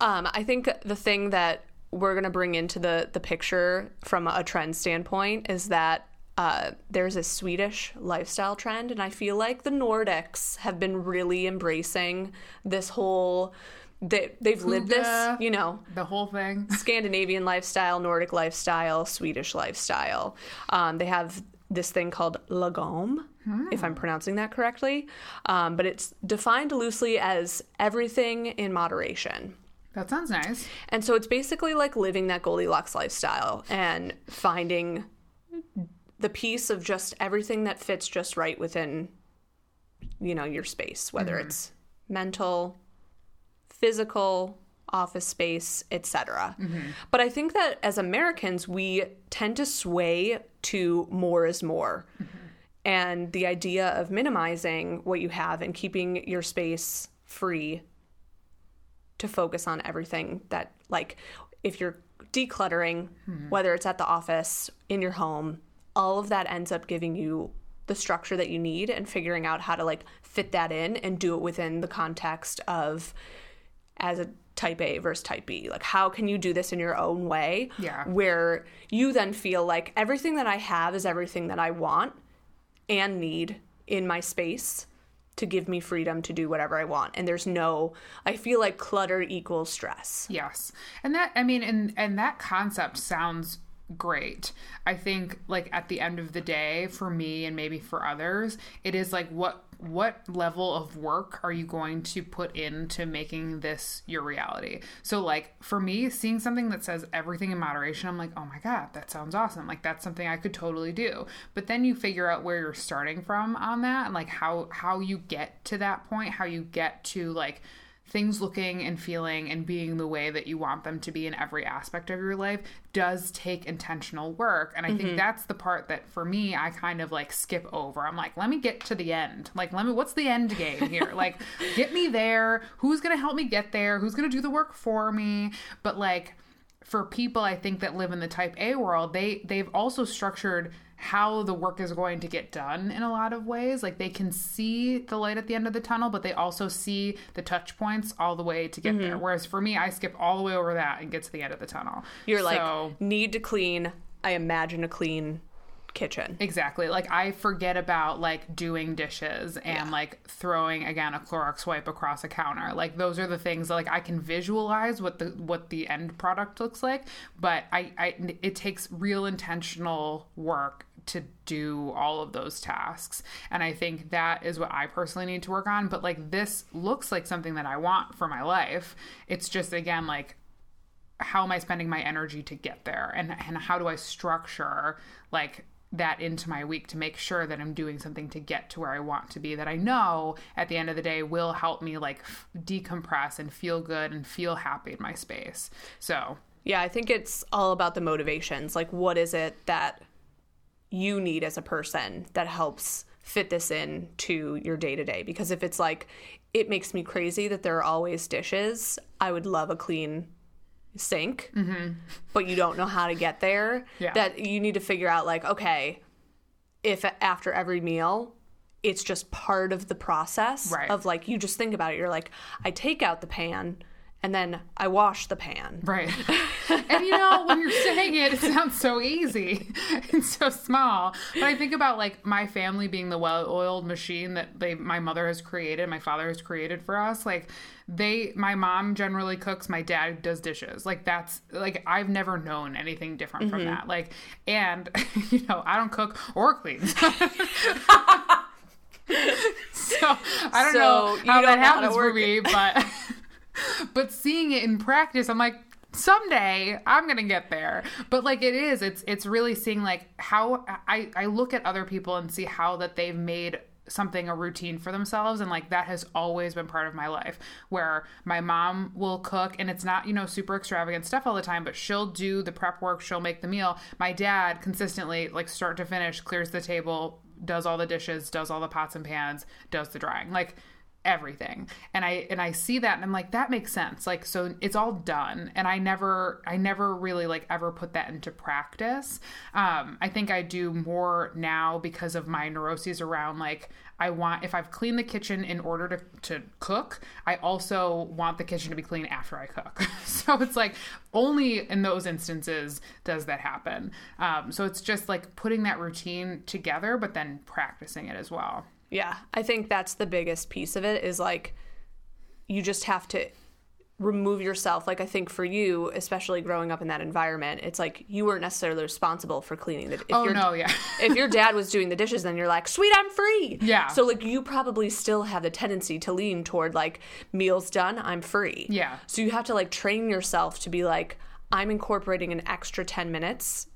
Um, I think the thing that we're going to bring into the the picture from a trend standpoint is that uh, there's a Swedish lifestyle trend, and I feel like the Nordics have been really embracing this whole. They, they've lived this, you know, The whole thing. Scandinavian lifestyle, Nordic lifestyle, Swedish lifestyle. Um, they have this thing called lagom, if I'm pronouncing that correctly, um, but it's defined loosely as everything in moderation. That sounds nice. And so it's basically like living that Goldilocks lifestyle and finding the piece of just everything that fits just right within, you know, your space, whether it's mental, physical, office space, etc. Mm-hmm. But I think that as Americans, we tend to sway to more is more. Mm-hmm. And the idea of minimizing what you have and keeping your space free to focus on everything that like if you're decluttering mm-hmm. whether it's at the office in your home all of that ends up giving you the structure that you need and figuring out how to like fit that in and do it within the context of as a type A versus type B like how can you do this in your own way Yeah. where you then feel like everything that I have is everything that I want and need in my space to give me freedom to do whatever I want. And there's no, I feel like clutter equals stress. Yes. And that I mean and and that concept sounds great. I think like at the end of the day for me and maybe for others, it is like what what level of work are you going to put into making this your reality? So like for me, seeing something that says everything in moderation, I'm like, "Oh my god, that sounds awesome. Like that's something I could totally do." But then you figure out where you're starting from on that and like how how you get to that point, how you get to like things looking and feeling and being the way that you want them to be in every aspect of your life does take intentional work. And I think mm-hmm. that's the part that for me, I kind of like skip over. I'm like, let me get to the end. Like, let me, what's the end game here? like, get me there. Who's going to help me get there? Who's going to do the work for me? But like, for people I think that live in the type A world, they they've also structured how the work is going to get done in a lot of ways. Like they can see the light at the end of the tunnel, but they also see the touch points all the way to get mm-hmm. there. Whereas for me, I skip all the way over that and get to the end of the tunnel. You're So- like, need to clean. I imagine a clean kitchen. Exactly. Like I forget about like doing dishes and like throwing again a Clorox wipe across a counter. Like those are the things that like I can visualize what the what the end product looks like, but I I it takes real intentional work to do all of those tasks. And I think that is what I personally need to work on, but like this looks like something that I want for my life. It's just again like how am I spending my energy to get there and and how do I structure like that into my week to make sure that I'm doing something to get to where I want to be that I know at the end of the day will help me like f- decompress and feel good and feel happy in my space. So, Yeah, I think it's all about the motivations. Like, what is it that you need as a person that helps fit this in to your day to day? Because if it's like, it makes me crazy that there are always dishes, I would love a clean sink, mm-hmm. but you don't know how to get there. Yeah. That you need to figure out, like, okay, if after every meal, it's just part of the process Right. of like, you just think about it. You're like, I take out the pan and then I wash the pan. Right. and you know, when you're saying it, it sounds so easy and so small. But I think about like my family being the well-oiled machine that they my mother has created, my father has created for us. Like they my mom generally cooks, my dad does dishes. Like that's like I've never known anything different from mm-hmm. that. Like and you know, I don't cook or clean. so I don't So know you how that know how to happens for me, but but seeing it in practice, I'm like, someday I'm gonna get there. But like it is, it's it's really seeing like how I I look at other people and see how that they've made something a routine for themselves and like that has always been part of my life where my mom will cook and it's not you know super extravagant stuff all the time but she'll do the prep work she'll make the meal my dad consistently like start to finish clears the table does all the dishes does all the pots and pans does the drying like everything. And i and i see that and i'm like that makes sense. Like so it's all done. And i never i never really like ever put that into practice. Um i think i do more now because of my neuroses around like i want if i've cleaned the kitchen in order to to cook i also want the kitchen to be clean after i cook. So it's like only in those instances does that happen. Um so it's just like putting that routine together but then practicing it as well Yeah, I think that's the biggest piece of it is like you just have to remove yourself. Like I think for you, especially growing up in that environment, it's like you weren't necessarily responsible for cleaning the. If oh your- no yeah if your dad was doing the dishes, then you're like, sweet, I'm free. Yeah. So like you probably still have the tendency to lean toward like meals done, I'm free. Yeah. So you have to like train yourself to be like, I'm incorporating an extra ten minutes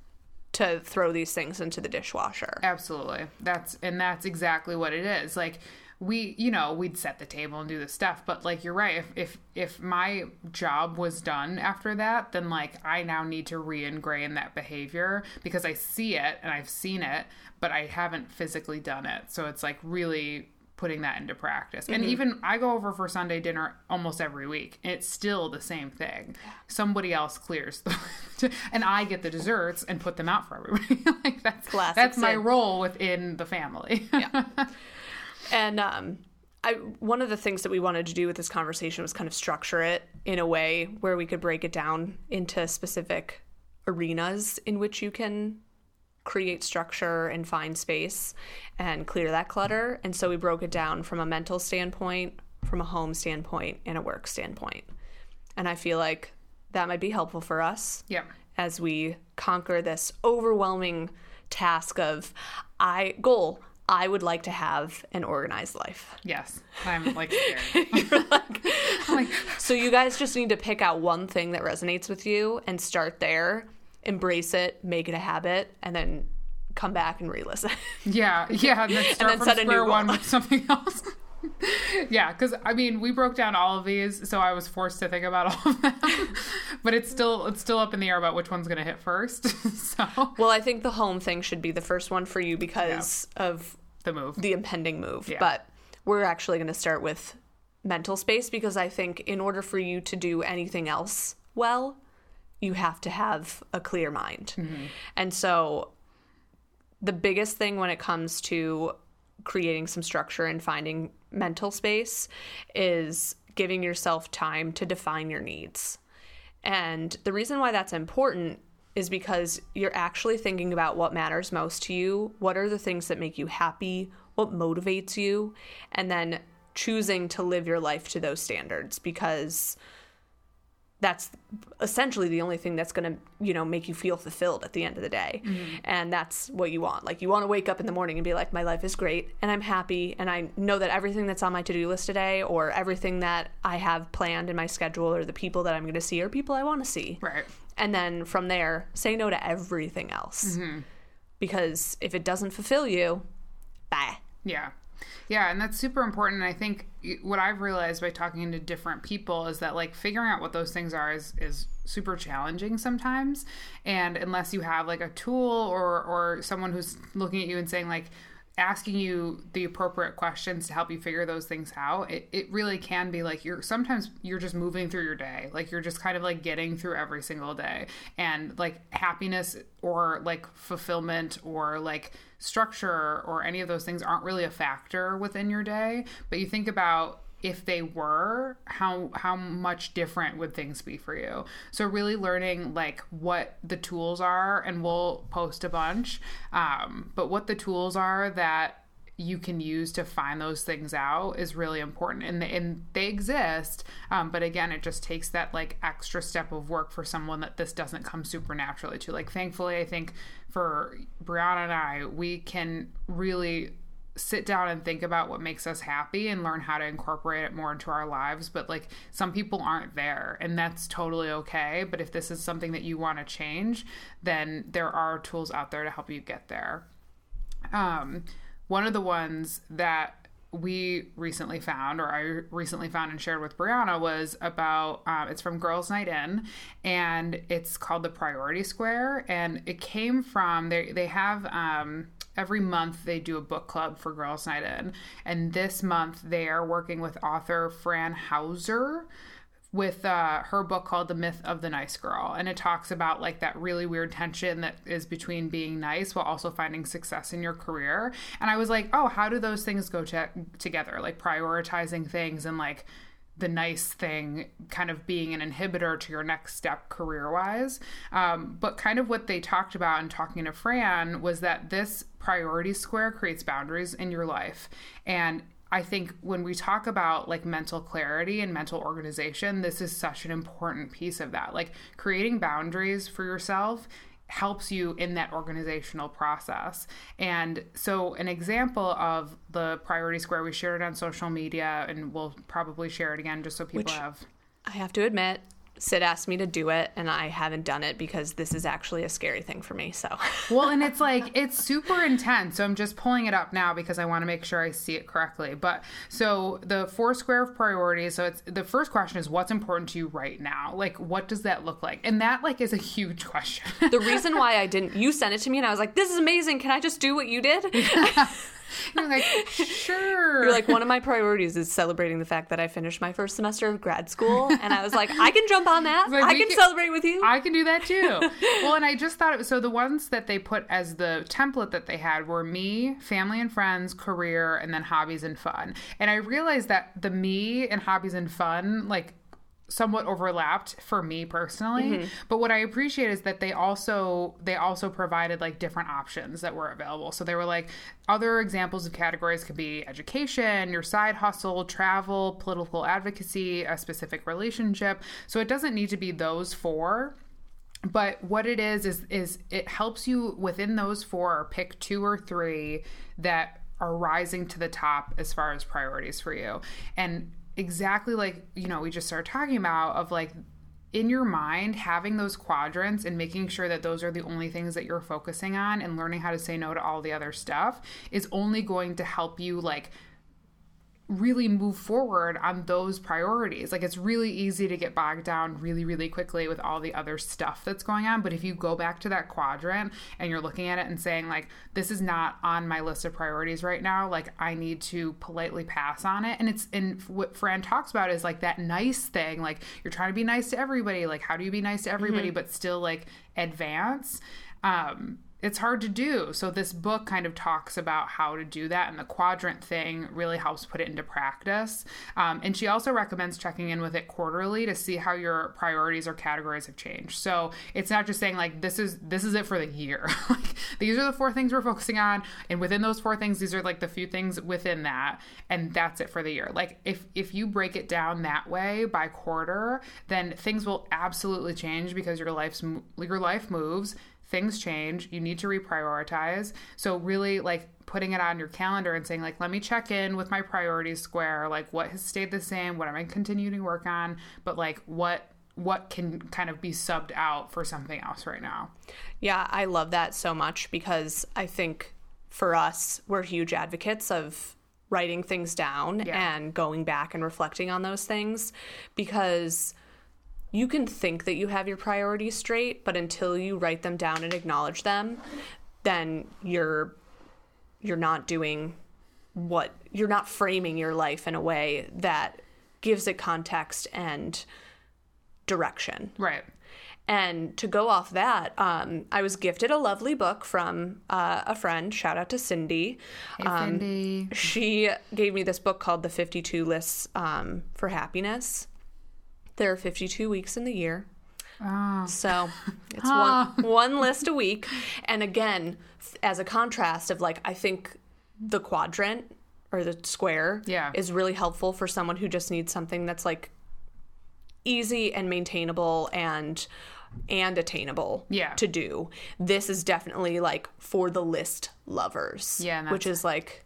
to throw these things into the dishwasher. Absolutely. That's and that's exactly what it is. Like we, you know, we'd set the table and do the stuff, but like you're right. If if if my job was done after that, then like I now need to re-ingrain that behavior because I see it and I've seen it, but I haven't physically done it. So it's like really putting that into practice. And even I go over for Sunday dinner almost every week. It's still the same thing. Somebody else clears the and I get the desserts and put them out for everybody. like that's Classic that's my role within the family. And um, I one of the things that we wanted to do with this conversation was kind of structure it in a way where we could break it down into specific arenas in which you can create structure and find space and clear that clutter. And so we broke it down from a mental standpoint, from a home standpoint, and a work standpoint. And I feel like that might be helpful for us yep. as we conquer this overwhelming task of I goal I would like to have an organized life. Yes. I'm like scared. I'm like, So you guys just need to pick out one thing that resonates with you and start there, embrace it, make it a habit, and then come back and re-listen. yeah, yeah, and then start then from set a new square one with something else. yeah, because I mean, we broke down all of these, so I was forced to think about all of them. but it's still it's still up in the air about which one's going to hit first. so well, I think the home thing should be the first one for you because of the move. the impending move. Yeah. But we're actually going to start with mental space because I think in order for you to do anything else well, you have to have a clear mind. Mm-hmm. And so the biggest thing when it comes to creating some structure and finding mental space is giving yourself time to define your needs. And the reason why that's important is because you're actually thinking about what matters most to you, what are the things that make you happy, what motivates you, and then choosing to live your life to those standards because that's essentially the only thing that's going to you know make you feel fulfilled at the end of the day mm-hmm. and that's what you want like you want to wake up in the morning and be like my life is great and i'm happy and i know that everything that's on my to-do list today or everything that i have planned in my schedule or the people that i'm going to see are people i want to see right. and then from there say no to everything else mm-hmm. because if it doesn't fulfill you bye Yeah. Yeah, and that's super important. And I think what I've realized by talking to different people is that like figuring out what those things are is is super challenging sometimes. And unless you have like a tool or or someone who's looking at you and saying like asking you the appropriate questions to help you figure those things out it, it really can be like you're sometimes you're just moving through your day like you're just kind of like getting through every single day. And like happiness or like fulfillment or like structure or any of those things aren't really a factor within your day. But you think about if they were how how much different would things be for you? So really learning like what the tools are and we'll post a bunch um, but what the tools are that you can use to find those things out is really important and, and they exist um, but again it just takes that like extra step of work for someone that this doesn't come supernaturally to. Like thankfully i think for brianna and i we can really sit down and think about what makes us happy and learn how to incorporate it more into our lives but like some people aren't there and that's totally okay but if this is something that you want to change then there are tools out there to help you get there um one of the ones that we recently found, or I recently found and shared with Brianna, was about um, it's from Girls Night In, and it's called the Priority Square, and it came from they they have. Um, every month they do a book club for Girls Night In, and this month they are working with author Fran Hauser with uh, her book called The Myth of the Nice Girl. And it talks about like that really weird tension that is between being nice while also finding success in your career. And I was like, oh, how do those things go to- together? Like prioritizing things and like the nice thing kind of being an inhibitor to your next step career wise. Um, but kind of what they talked about in talking to Fran was that this priority square creates boundaries in your life. And I think when we talk about like mental clarity and mental organization, this is such an important piece of that. Like creating boundaries for yourself helps you in that organizational process. And so, an example of the priority square, we shared it on social media and we'll probably share it again just so people Which- have. I have to admit, Sid asked me to do it, and I haven't done it because this is actually a scary thing for me. So, Well, and it's like it's super intense. So I'm just pulling it up now because I want to make sure I see it correctly. But so the four square of priorities. So it's the first question is what's important to you right now? Like what does that look like? And that like is a huge question. the reason why I didn't, you sent it to me, and I was like, this is amazing. Can I just do what you did? You're like, sure. You're like, one of my priorities is celebrating the fact that I finished my first semester of grad school. And I was like, I can jump on that. Like, I can can- celebrate with you. I can do that too. well, and I just thought it was so the ones that they put as the template that they had were me, family and friends, career, and then hobbies and fun. And I realized that the me and hobbies and fun, like, somewhat overlapped for me personally mm-hmm. but what i appreciate is that they also they also provided like different options that were available. So they were like other examples of categories could be education your side hustle travel political advocacy a specific relationship. So it doesn't need to be those four but what it is is is it helps you within those four pick two or three that are rising to the top as far as priorities for you. And exactly like you know we just started talking about of like in your mind having those quadrants and making sure that those are the only things that you're focusing on and learning how to say no to all the other stuff is only going to help you like really move forward on those priorities. Like it's really easy to get bogged down really, really quickly with all the other stuff that's going on. But if you go back to that quadrant and you're looking at it and saying, like, this is not on my list of priorities right now, like, I need to politely pass on it. And it's, and what Fran talks about is like that nice thing. Like, you're trying to be nice to everybody. Like, how do you be nice to everybody, but still like advance? Um, it's hard to do. So this book kind of talks about how to do that, and the quadrant thing really helps put it into practice. Um, and she also recommends checking in with it quarterly to see how your priorities or categories have changed. So it's not just saying like this is this is it for the year. like these are the four things we're focusing on, and within those four things, these are like the few things within that, and that's it for the year. Like if if you break it down that way by quarter, then things will absolutely change because your life's your life moves things change you need to reprioritize. So really like putting it on your calendar and saying like let me check in with my priorities square like what has stayed the same what am i continuing to work on? But like what what can kind of be subbed out for something else right now. Yeah, I love that so much because I think for us, we're huge advocates of writing things down Yeah. and going back and reflecting on those things because you can think that you have your priorities straight, but until you write them down and acknowledge them, then you're you're not doing what you're not framing your life in a way that gives it context and direction. right And to go off that, um, I was gifted a lovely book from uh, a friend. Shout out to Cindy. hey Um, cindy She gave me this book called The 52 Lists um, for Happiness. There are 52 weeks in the year. oh So it's one, ah. one list a week. And again, as a contrast of like, I think the quadrant or the square Yeah. is really helpful for someone who just needs something that's like easy and maintainable and and attainable Yeah. to do. This is definitely like for the list lovers. Yeah, which is like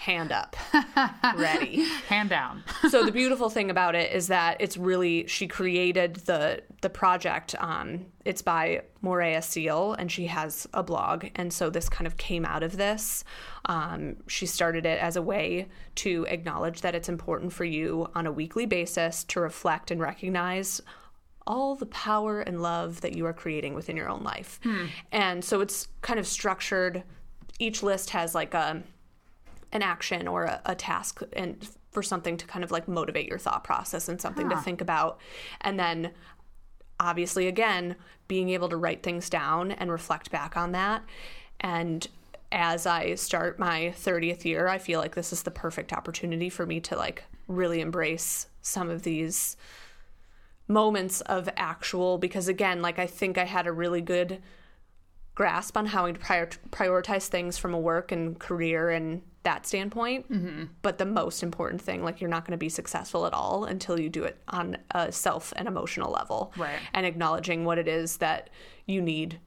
hand up, ready. Hand down. so the beautiful thing about it is that it's really she created the the project. Um, it's by Moorea Seal, and she has a blog, and so this kind of came out of this. Um, she started it as a way to acknowledge that it's important for you on a weekly basis to reflect and recognize all the power and love that you are creating within your own life. And so it's kind of structured. Each list has like a an action or a, a task and for something to kind of like motivate your thought process and something to think about. And then obviously again, being able to write things down and reflect back on that. And as I start my 30th year, I feel like this is the perfect opportunity for me to like really embrace some of these moments of actual because again like i think i had a really good grasp on how to prior- prioritize things from a work and career and that standpoint mm-hmm. but the most important thing like you're not going to be successful at all until you do it on a self and emotional level Right. and acknowledging what it is that you need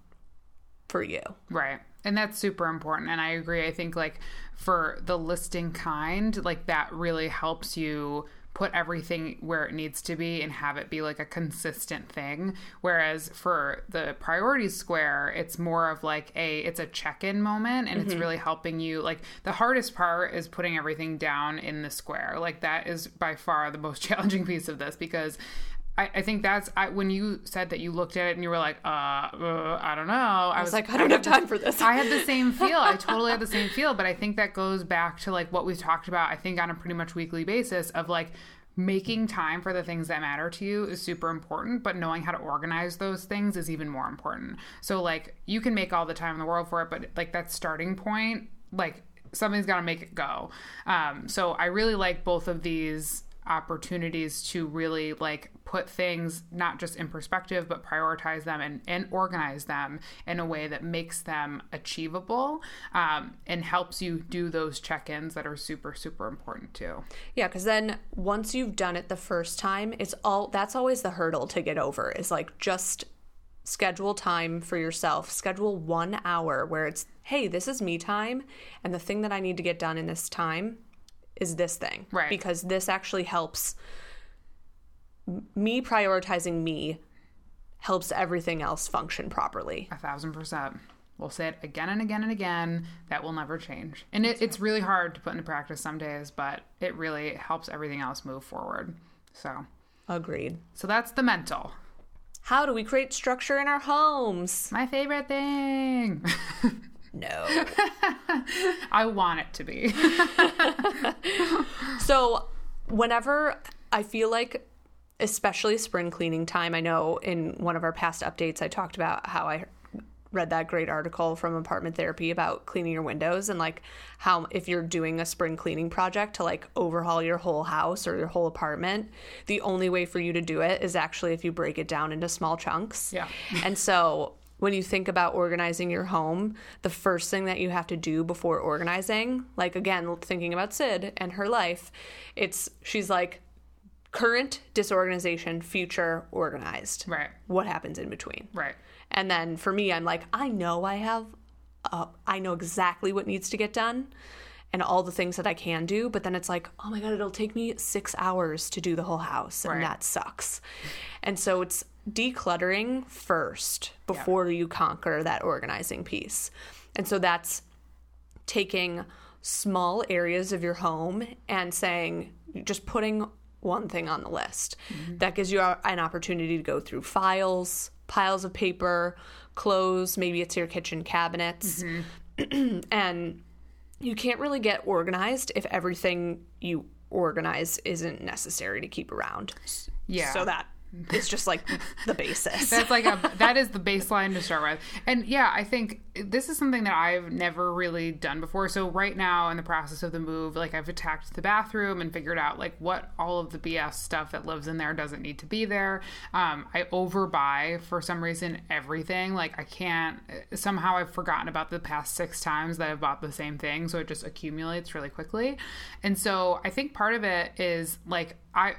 for you Right. And that's super important. And I agree. I think, like, for the listing kind, like, that really helps you put everything where it needs to be and have it be like a consistent thing. Whereas for the priority square, it's more of like a, it's a check in moment and it's mm-hmm. really helping you. Like, the hardest part is putting everything down in the square. Like, that is by far the most challenging piece of this because I, I think that's I, when you said that you looked at it and you were like, uh, uh I don't know. I, i was like i don't have time for this I had the same feel. I totally had the same feel, but I think that goes back to like what we've talked about, I think on a pretty much weekly basis of like making time for the things that matter to you is super important, but knowing how to organize those things is even more important. So like you can make all the time in the world for it, but like that starting point, like something's got to make it go. Um, so I really like both of these opportunities to really like put things not just in perspective but prioritize them and, and organize them in a way that makes them achievable um, and helps you do those check-ins that are super super important too Yeah, because then once you've done it the first time, it's all that's always the hurdle to get over is like just schedule time for yourself. Schedule one hour where it's, hey, this is me time. And the thing that I need to get done in this time is this thing. Right. Because this actually helps me prioritizing me helps everything else function properly. a thousand percent we'll say it again and again and again that will never change and it, it's really hard to put into practice some days but it really helps everything else move forward so Agreed. so that's the mental How do we create structure in our homes? my favorite thing No. I want it to be. So, whenever I feel like, especially spring cleaning time, I know in one of our past updates, I talked about how I read that great article from apartment therapy about cleaning your windows and like how if you're doing a spring cleaning project to like overhaul your whole house or your whole apartment the only way for you to do it is actually if you break it down into small chunks Yeah. and so when you think about organizing your home, the first thing that you have to do before organizing, like again, thinking about Sid and her life, it's she's like current disorganization, future organized. right. What happens in between? Right. And then for me, I'm like, I know I have, uh, I know exactly what needs to get done and all the things that I can do. But then it's like, oh my God, it'll take me six hours to do the whole house. And Right. that sucks. And so it's decluttering first before you conquer that organizing piece. And so that's taking small areas of your home and saying, just putting one thing on the list. Mm-hmm. That gives you an opportunity to go through files, piles of paper, clothes, maybe it's your kitchen cabinets. Mm-hmm. and you can't really get organized if everything you organize isn't necessary to keep around. Yeah. So that is just like the basis. That's like a that is the baseline to start with. And yeah, I think this is something that I've never really done before. So right now in the process of the move, like I've attacked the bathroom and figured out like what all of the BS stuff that lives in there doesn't need to be there. Um, I overbuy for some reason everything. Like I can't somehow I've forgotten about the past six times that I've bought the same thing, so it just accumulates really quickly. And so I think part of it is like I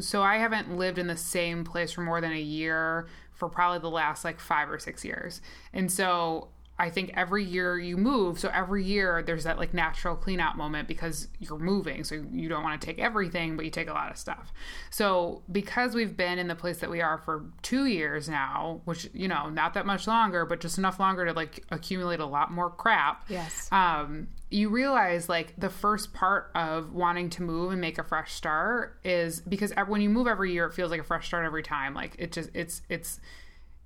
so I haven't lived in the same place for more than a year for probably the last like 5 or 6 years. And so I think every year you move, so every year there's that like natural clean out moment because you're moving. So you don't want to take everything, but you take a lot of stuff. So because we've been in the place that we are for two years now, which, you know, not that much longer, but just enough longer to like accumulate a lot more crap. Yes. Um, you realize like the first part of wanting to move and make a fresh start is because when you move every year, it feels like a fresh start every time. Like it just, it's, it's,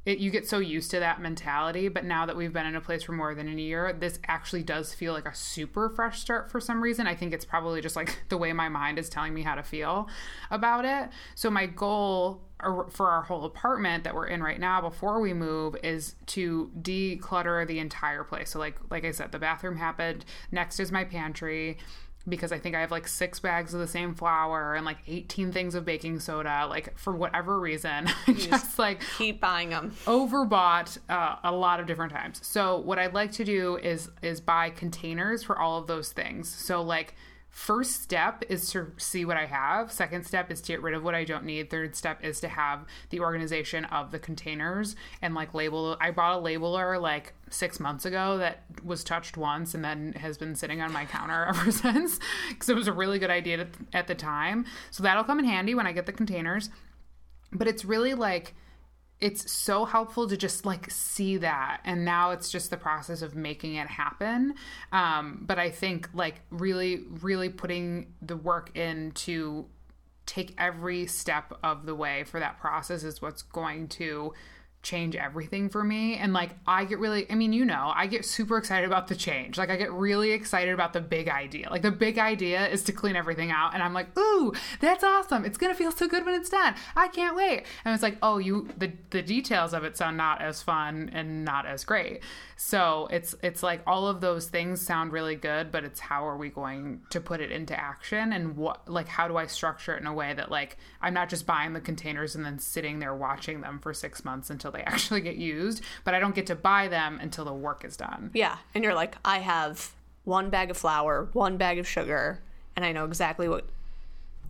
it, you get so used to that mentality. But now that we've been in a place for more than a year, this actually does feel like a super fresh start for some reason. I think it's probably just like the way my mind is telling me how to feel about it. So, my goal for our whole apartment that we're in right now before we move is to declutter the entire place. So like like I said, the bathroom happened. Next is my pantry because I think I have like six bags of the same flour and like 18 things of baking soda. Like for whatever reason, I just like keep buying them. Overbought uh, a lot of different times. So what I'd like to do is is buy containers for all of those things. So like first step is to see what I have. Second step is to get rid of what I don't need. Third step is to have the organization of the containers and like label. I bought a labeler like six months ago that was touched once and then has been sitting on my counter ever since because it was a really good idea at the time. So that'll come in handy when I get the containers. But it's really like it's so helpful to just like see that and now it's just the process of making it happen. Um, but i think like really really putting the work in to take every step of the way for that process is what's going to change everything for me. And like, I get really, I mean, you know, I get super excited about the change. Like, I get really excited about the big idea. Like, the big idea is to clean everything out. And I'm like, ooh, that's awesome. It's going to feel so good when it's done. I can't wait. And it's like, oh, you, the, the details of it sound not as fun and not as great. So it's, it's like all of those things sound really good, but it's how are we going to put it into action? And what, like, how do I structure it in a way that, like, I'm not just buying the containers and then sitting there watching them for six months until they actually get used, but I don't get to buy them until the work is done. Yeah. And you're like, I have one bag of flour, one bag of sugar, and I know exactly what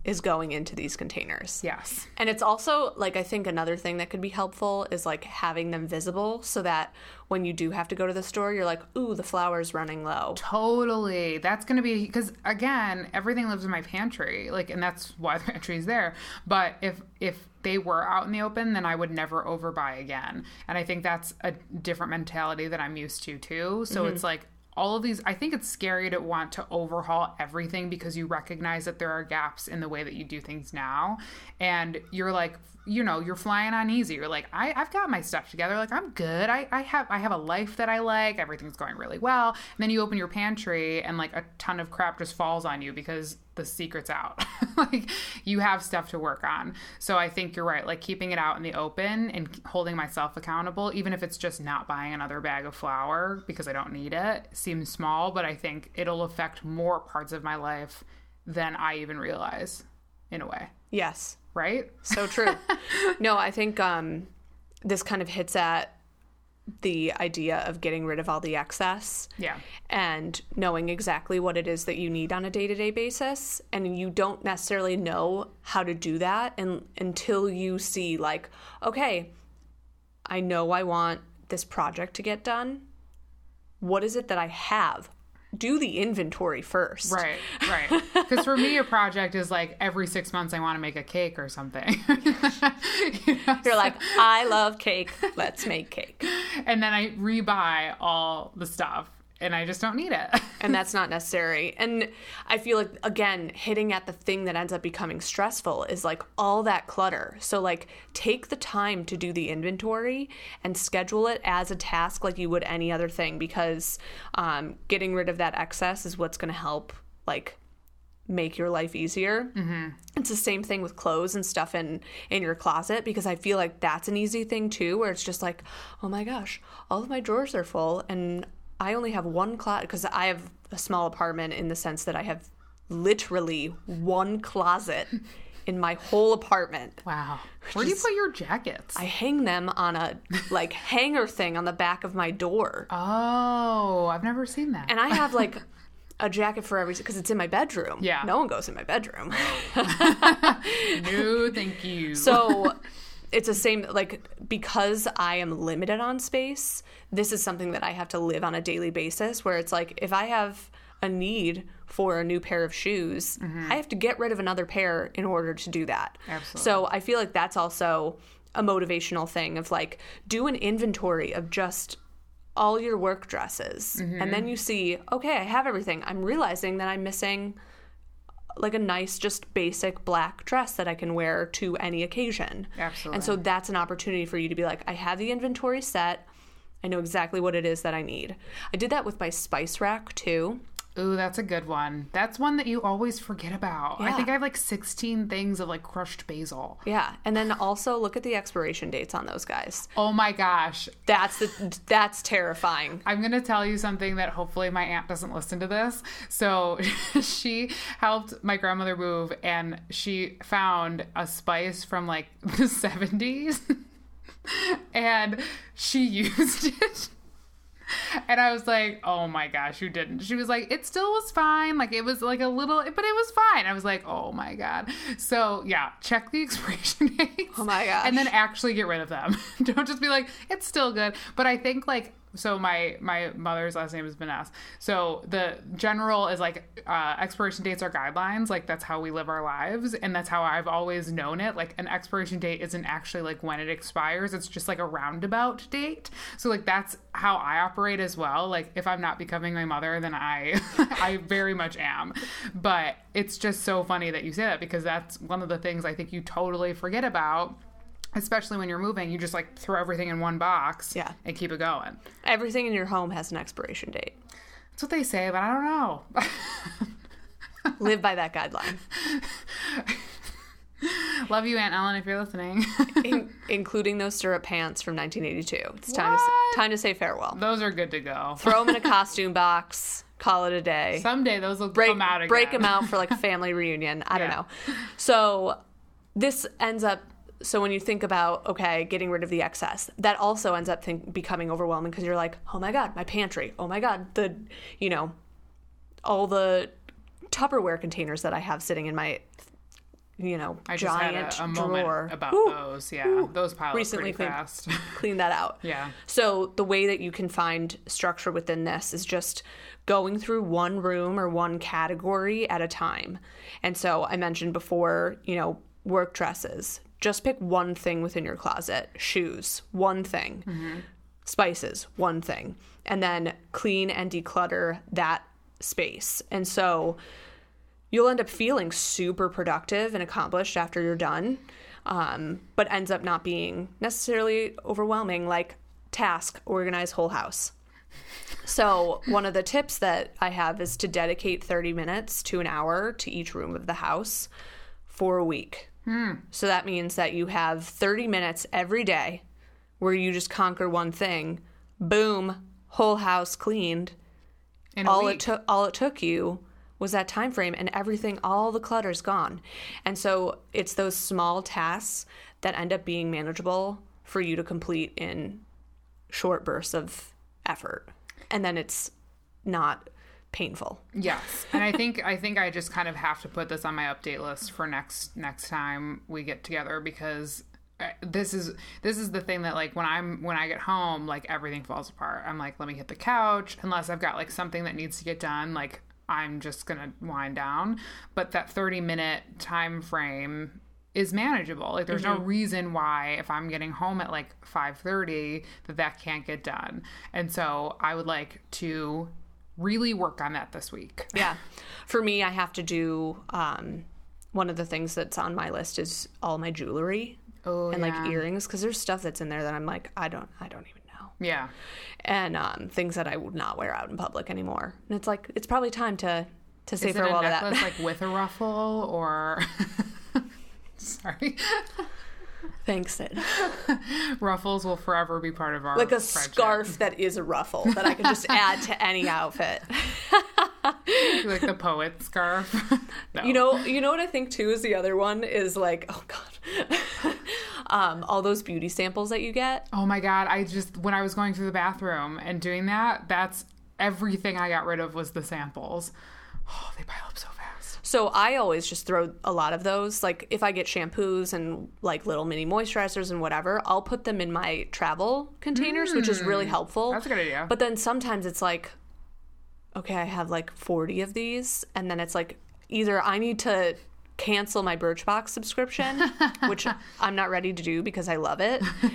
is going into these containers. Yes. And it's also like I think another thing that could be helpful is like having them visible so that when you do have to go to the store, you're like, ooh, the flour's running low. Totally. That's going to be because again, everything lives in my pantry. Like, and that's why the pantry is there. But if, if, they were out in the open, then I would never overbuy again. And I think that's a different mentality that I'm used to too. So mm-hmm. it's like all of these i think it's scary to want to overhaul everything because you recognize that there are gaps in the way that you do things now. And you're like you know you're flying on easy. You're like I, i've got my stuff together. Like i'm good. I, I have i have a life that i like. Everything's going really well. And then you open your pantry and like a ton of crap just falls on you because the secret's out like you have stuff to work on so i think you're right like keeping it out in the open and holding myself accountable even if it's just not buying another bag of flour because i don't need it seems small but i think it'll affect more parts of my life than i even realize in a way yes right? So true. no, I think um, this kind of hits at the idea of getting rid of all the excess. Yeah. And knowing exactly what it is that you need on a day to day basis. And you don't necessarily know how to do that and, until you see, like, okay, I know I want this project to get done. What is it that I have? Do the inventory first. Right, right. Because for me, a project is like every six months I want to make a cake or something. you know, You're so. like, I love cake. Let's make cake. And then I rebuy all the stuff and I just don't need it. and that's not necessary. And I feel like again, hitting at the thing that ends up becoming stressful is like all that clutter. So like take the time to do the inventory and schedule it as a task like you would any other thing because um, getting rid of that excess is what's going to help like make your life easier. Mm-hmm. It's the same thing with clothes and stuff in in your closet because I feel like that's an easy thing too, where it's just like, oh my gosh, all of my drawers are full, and I only have one closet because I have a small apartment in the sense that I have literally one closet in my whole apartment. Wow. Where do you put your jackets? I hang them on a like hanger thing on the back of my door. Oh, I've never seen that. And I have like a jacket for every because it's in my bedroom. Yeah. No one goes in my bedroom. no, thank you. So it's the same like because I am limited on space, this is something that I have to live on a daily basis where it's like if I have a need for a new pair of shoes, mm-hmm. I have to get rid of another pair in order to do that. Absolutely. So I feel like that's also a motivational thing of like do an inventory of just all your work dresses and mm-hmm. then you see okay i have everything i'm realizing that i'm missing like a nice just basic black dress that i can wear to any occasion Absolutely. and so that's an opportunity for you to be like i have the inventory set i know exactly what it is that i need i did that with my spice rack too Ooh, that's a good one. That's one that you always forget about. I think I have like 16 things of like crushed basil. yeah and then also look at the expiration dates on those guys Oh my gosh. that's the that's terrifying I'm going to tell you something that hopefully my aunt doesn't listen to this. So she helped my grandmother move and she found a spice from like the 70s and she used it. And I was like, oh my gosh, you didn't. She was like, it still was fine. Like, it was like a little, but it was fine. I was like, oh my God. So, yeah, check the expiration dates. Oh my gosh. And then actually get rid of them. Don't just be like, it's still good. But I think, like, so my my mother's last name is Vanessa. So the general is like uh, expiration dates are guidelines. Like that's how we live our lives, and that's how I've always known it. Like an expiration date isn't actually like when it expires; it's just like a roundabout date. So like that's how I operate as well. Like if I'm not becoming my mother, then I I very much am. But it's just so funny that you say that because that's one of the things I think you totally forget about. Especially when you're moving, you just like throw everything in one box Yeah. and keep it going. everything in your home has an expiration date That's what they say, but I don't know. live by that guideline Love you, Aunt Ellen, if you're listening. in- including those stirrup pants from 1982. It's time to What? time to say farewell. Those are good to go. Throw them in a costume box. Call it a day. Someday those will break come out again. break them out for like a family reunion. I don't know. So this ends up. So when you think about okay, getting rid of the excess, that also ends up think, becoming overwhelming because you're like, oh my god, my pantry. Oh my god, the you know, all the Tupperware containers that I have sitting in my you know I just giant a, a drawer. about Whew. those. Yeah, those pile Recently cleaned. fast. clean that out. Yeah. So the way that you can find structure within this is just going through one room or one category at a time. And so I mentioned before, you know, work dresses. Just pick one thing within your closet. Shoes, one thing. Spices, one thing. And then clean and declutter that space. And so you'll end up feeling super productive and accomplished after you're done, um, but ends up not being necessarily overwhelming like task organize whole house. So, one of the tips that I have is to dedicate 30 minutes to an hour to each room of the house for a week. Hmm. So, that means that you have 30 minutes every day where you just conquer one thing. Boom, whole house cleaned. In a all it took all it took you was that time frame and everything all the clutter's gone. And so it's those small tasks that end up being manageable for you to complete in short bursts of effort. And then it's not painful Yes, and I think I think I just kind of have to put this on my update list for next next time we get together because uh, this is this is the thing that like when I'm when I get home like everything falls apart. I'm like let me hit the couch unless I've got like something that needs to get done like I'm just going to wind down, but that 30 minute time frame is manageable. Like there's no reason why if I'm getting home at like 5:30 that that can't get done. And so I would like to really work on that this week. yeah for me i have to do um, one of the things that's on my list is all my jewelry Oh, and like earrings because there's stuff that's in there that i'm like i don't i don't even know Yeah. and um, things that I would not wear out in public anymore. And it's like it's probably time to to say farewell to that. like with a ruffle or Sorry. Thanks, Sid. Ruffles will forever be part of our Like a friendship. scarf that is a ruffle that I can just add to any outfit. like the poet scarf. No. You know, you know what I think too is the other one is like, oh god, um, all those beauty samples that you get. Oh my god, I just when I was going through the bathroom and doing that, that's everything I got rid of was the samples. Oh, they pile up so fast. So I always just throw a lot of those. Like if I get shampoos and like little mini moisturizers and whatever, I'll put them in my travel containers, which is really helpful. Mm. That's a good idea. But then sometimes it's like, okay, I have like 40 of these. And then it's like either I need to cancel my Birchbox subscription, which I'm not ready to do because I love it.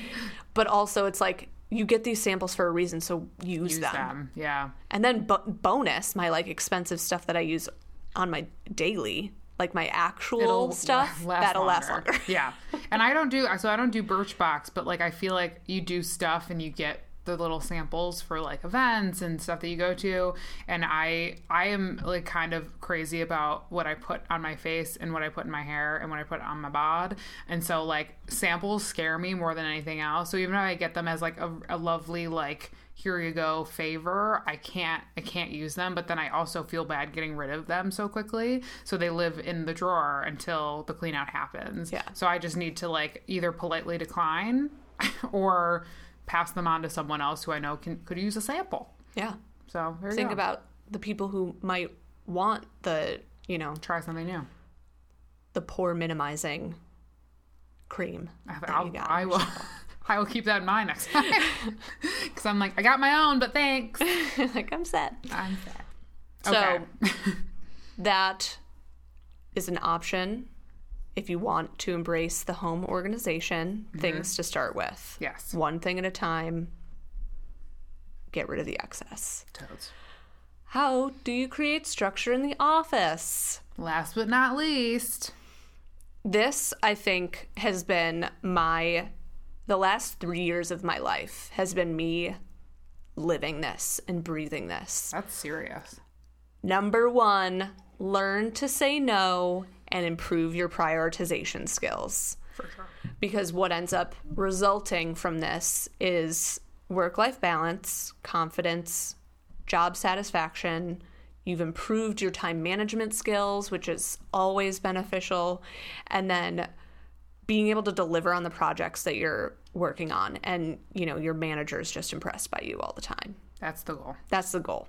But also it's like, you get these samples for a reason, so use, Use them. them. Yeah. And then bo- bonus, my like expensive stuff that I use on my daily, like my actual stuff, that'll last longer. yeah. And I don't do so I don't do Birchbox, but like I feel like you do stuff and you get the little samples for like events and stuff that you go to and I I am like kind of crazy about what I put on my face and what I put in my hair and what I put on my bod and so like samples scare me more than anything else so even if I get them as like a, a lovely like here you go favor i can't i can't use them but then i also feel bad getting rid of them so quickly so they live in the drawer until the clean out happens Yeah. so i just need to like either politely decline or pass them on to someone else who i know can could use a sample Yeah. so Think go. about the people who might want the, you know, try something new the pore minimizing cream. that I'll, you got. i will i will keep that in mind next time because i'm like i got my own but thanks like I'm set. i'm sad So okay that is an option if you want to embrace the home organization, things mm-hmm. to start with. yes One thing at a time. Get rid of the excess. toads How do you create structure in the office? last but not least This, I think, has been my the last three years of my life has been me living this and breathing this. that's serious Number one, learn to say no and improve your prioritization skills. for sure Because what ends up resulting from this is work life balance, confidence, job satisfaction. You've improved your time management skills, which is always beneficial. And then being able to deliver on the projects that you're working on. And, you know, your manager is just impressed by you all the time. that's the goal That's the goal.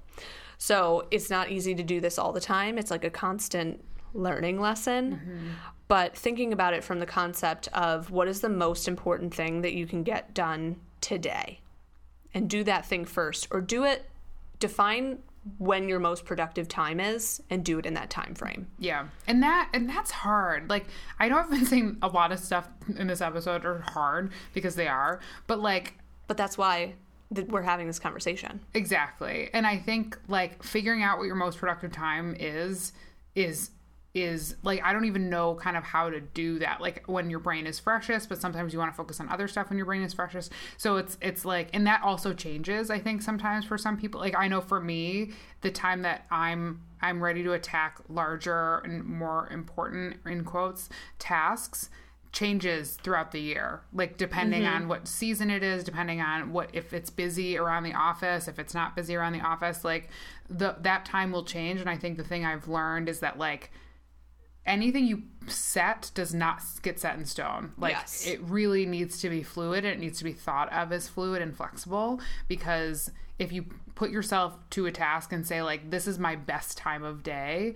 So it's not easy to do this all the time. It's like a constant learning lesson. Mm-hmm. But thinking about it from the concept of what is the most important thing that you can get done today and do that thing first or do it define when your most productive time is and do it in that time frame. Yeah. And that and that's hard. Like I know I've been saying a lot of stuff in this episode are hard because they are, but like But that's why th- we're having this conversation. exactly. And I think like figuring out what your most productive time is is is like I don't even know kind of how to do that. Like when your brain is freshest, but sometimes you want to focus on other stuff when your brain is freshest. So it's it's like and that also changes I think sometimes for some people. Like I know for me, the time that I'm I'm ready to attack larger and more important in quotes tasks changes throughout the year like depending mm-hmm. on what season it is depending on what if it's busy around the office if it's not busy around the office like the that time will change and i think the thing i've learned is that like anything you set does not get set in stone like Yes. it really needs to be fluid and it needs to be thought of as fluid and flexible because if you put yourself to a task and say like this is my best time of day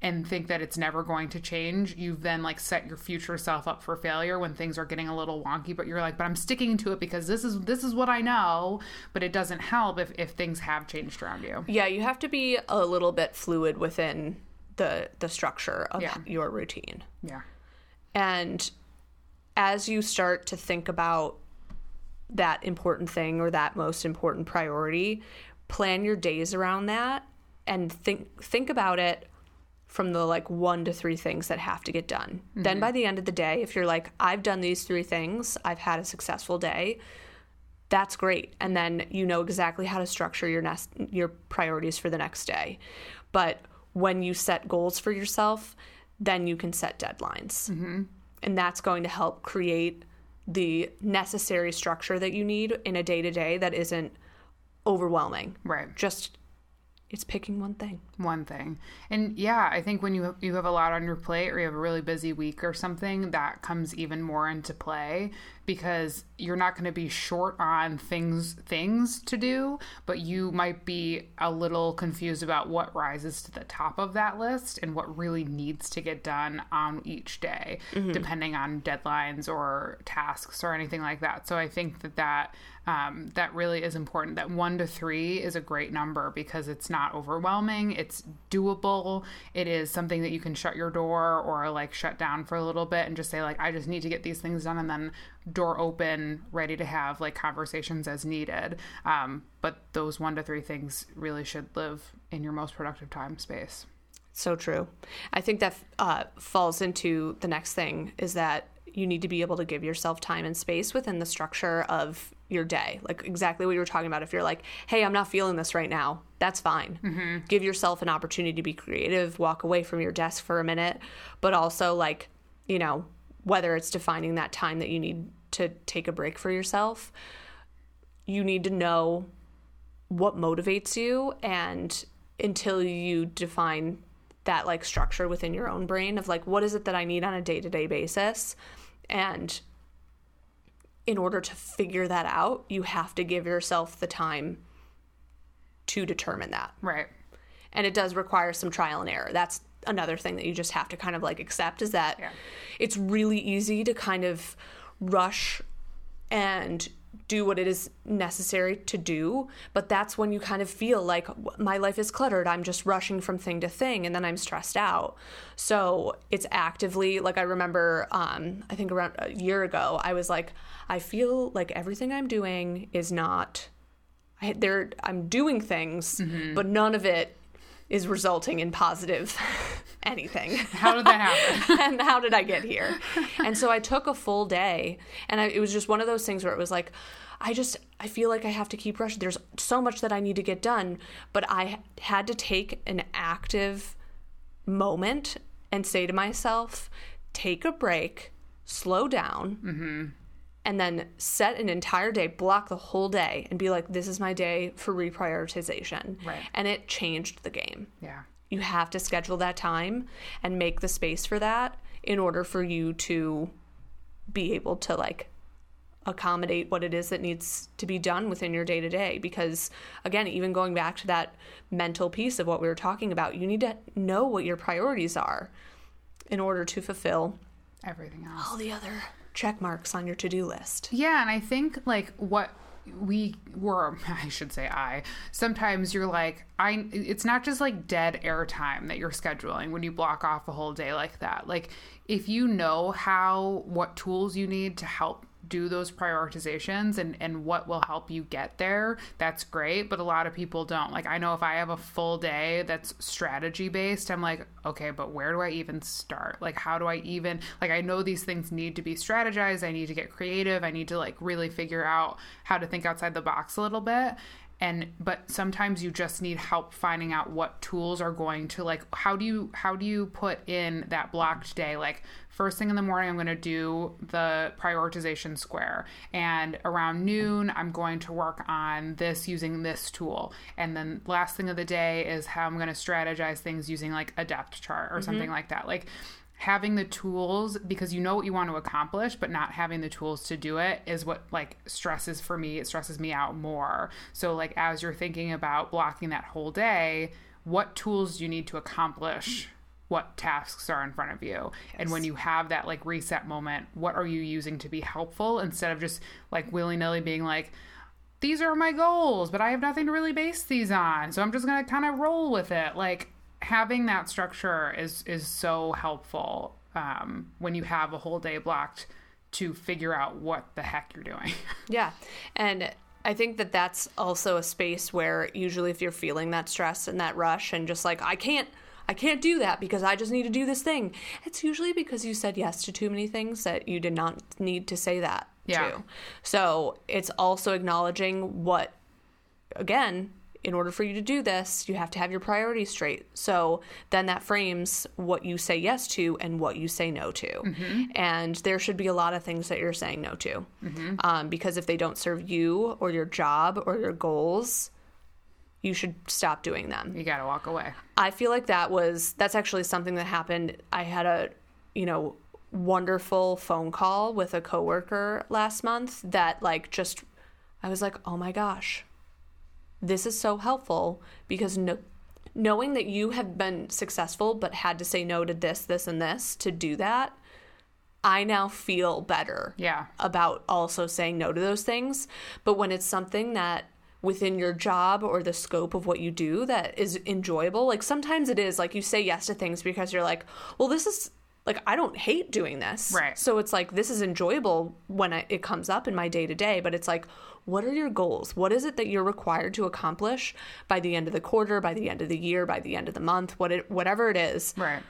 and think that it's never going to change you've then like set your future self up for failure when things are getting a little wonky but you're like but i'm sticking to it because this is this is what i know but it doesn't help if, if things have changed around you Yeah, you have to be a little bit fluid within the the structure of Yeah. your routine. yeah And as you start to think about that important thing or that most important priority, plan your days around that and think think about it from the like one to three things that have to get done. Then mm-hmm. by the end of the day, if you're like, I've done these three things, I've had a successful day, that's great. And then you know exactly how to structure your next your priorities for the next day. But when you set goals for yourself, then you can set deadlines. Mm-hmm. And that's going to help create the necessary structure that you need in a day to day that isn't overwhelming. right Just it's picking one thing. one thing. And yeah, I think when you you have a lot on your plate or you have a really busy week or something, that comes even more into play because you're not going to be short on things things to do, but you might be a little confused about what rises to the top of that list and what really needs to get done on each day, depending on deadlines or tasks or anything like that. So I think that that um, that really is important. That one to three is a great number because it's not overwhelming. It's doable. It is something that you can shut your door or like shut down for a little bit and just say like, I just need to get these things done, and then door open, ready to have like conversations as needed. Um, but those one to three things really should live in your most productive time space. So true. I think that uh, falls into the next thing is that you need to be able to give yourself time and space within the structure of your day. Like exactly what you were talking about. If you're like, hey, I'm not feeling this right now, that's fine. Give yourself an opportunity to be creative, walk away from your desk for a minute, but also, like, you know, whether it's defining that time that you need to take a break for yourself, you need to know what motivates you and until you define that like structure within your own brain of like what is it that I need on a day-to-day basis and in order to figure that out you have to give yourself the time to determine that Right. and it does require some trial and error that's another thing that you just have to kind of like accept is that Yeah. it's really easy to kind of rush and do what it is necessary to do but that's when you kind of feel like my life is cluttered. I'm just rushing from thing to thing and then i'm stressed out. So it's actively like i remember um, i think around a year ago i was like i feel like everything i'm doing is not I, there i'm doing things but none of it is resulting in positive anything How did that happen? and how did I get here? And so I took a full day, and I, it was just one of those things where it was like, I just I feel like I have to keep rushing. There's so much that I need to get done, but I had to take an active moment and say to myself, take a break, slow down. Mm-hmm. And then set an entire day, block the whole day, and be like, this is my day for reprioritization. Right. And it changed the game yeah. You have to schedule that time and make the space for that in order for you to be able to like accommodate what it is that needs to be done within your day to day because again even going back to that mental piece of what we were talking about you need to know what your priorities are in order to fulfill Everything else. all the other check marks on your to-do list Yeah, and I think like what we were I should say I sometimes you're like I it's not just like dead air time that you're scheduling when you block off a whole day like that. Like if you know how what tools you need to help do those prioritizations and and what will help you get there that's great but a lot of people don't. Like i know if i have a full day that's strategy based i'm like okay but where do i even start? Like how do i even like i know these things need to be strategized i need to get creative i need to like really figure out how to think outside the box a little bit. And but sometimes you just need help finding out what tools are going to like how do you how do you put in that blocked day? Like first thing in the morning i'm going to do the prioritization square. And around noon i'm going to work on this using this tool. And then last thing of the day is how i'm going to strategize things using like a depth chart or something mm-hmm. like that. Like having the tools because you know what you want to accomplish but not having the tools to do it is what like stresses for me it stresses me out more. So like as you're thinking about blocking that whole day what tools do you need to accomplish what tasks are in front of you and when you have that like reset moment what are you using to be helpful instead of just like willy-nilly being like these are my goals but i have nothing to really base these on so i'm just going to kind of roll with it like having that structure is is so helpful um, when you have a whole day blocked to figure out what the heck you're doing. Yeah. And I think that that's also a space where usually if you're feeling that stress and that rush and just like I can't I can't do that because I just need to do this thing. It's usually because you said yes to too many things that you did not need to say that Yeah. to. So, it's also acknowledging what again, in order for you to do this, you have to have your priorities straight. So then that frames what you say yes to and what you say no to. And there should be a lot of things that you're saying no to. Um, because if they don't serve you or your job or your goals, you should stop doing them. You got to walk away. I feel like that was that's actually something that happened. I had a, you know, wonderful phone call with a coworker last month that like just I was like, "Oh my gosh. This is so helpful because no, knowing that you have been successful but had to say no to this, this and this to do that, I now feel better Yeah. about also saying no to those things. But when it's something that within your job or the scope of what you do that is enjoyable, like sometimes it is like you say yes to things because you're like, well, this is like I don't hate doing this. Right. So it's like this is enjoyable when I, it comes up in my day to day, but it's like, what are your goals? What is it that you're required to accomplish by the end of the quarter, by the end of the year, by the end of the month, what it, whatever it is? Right.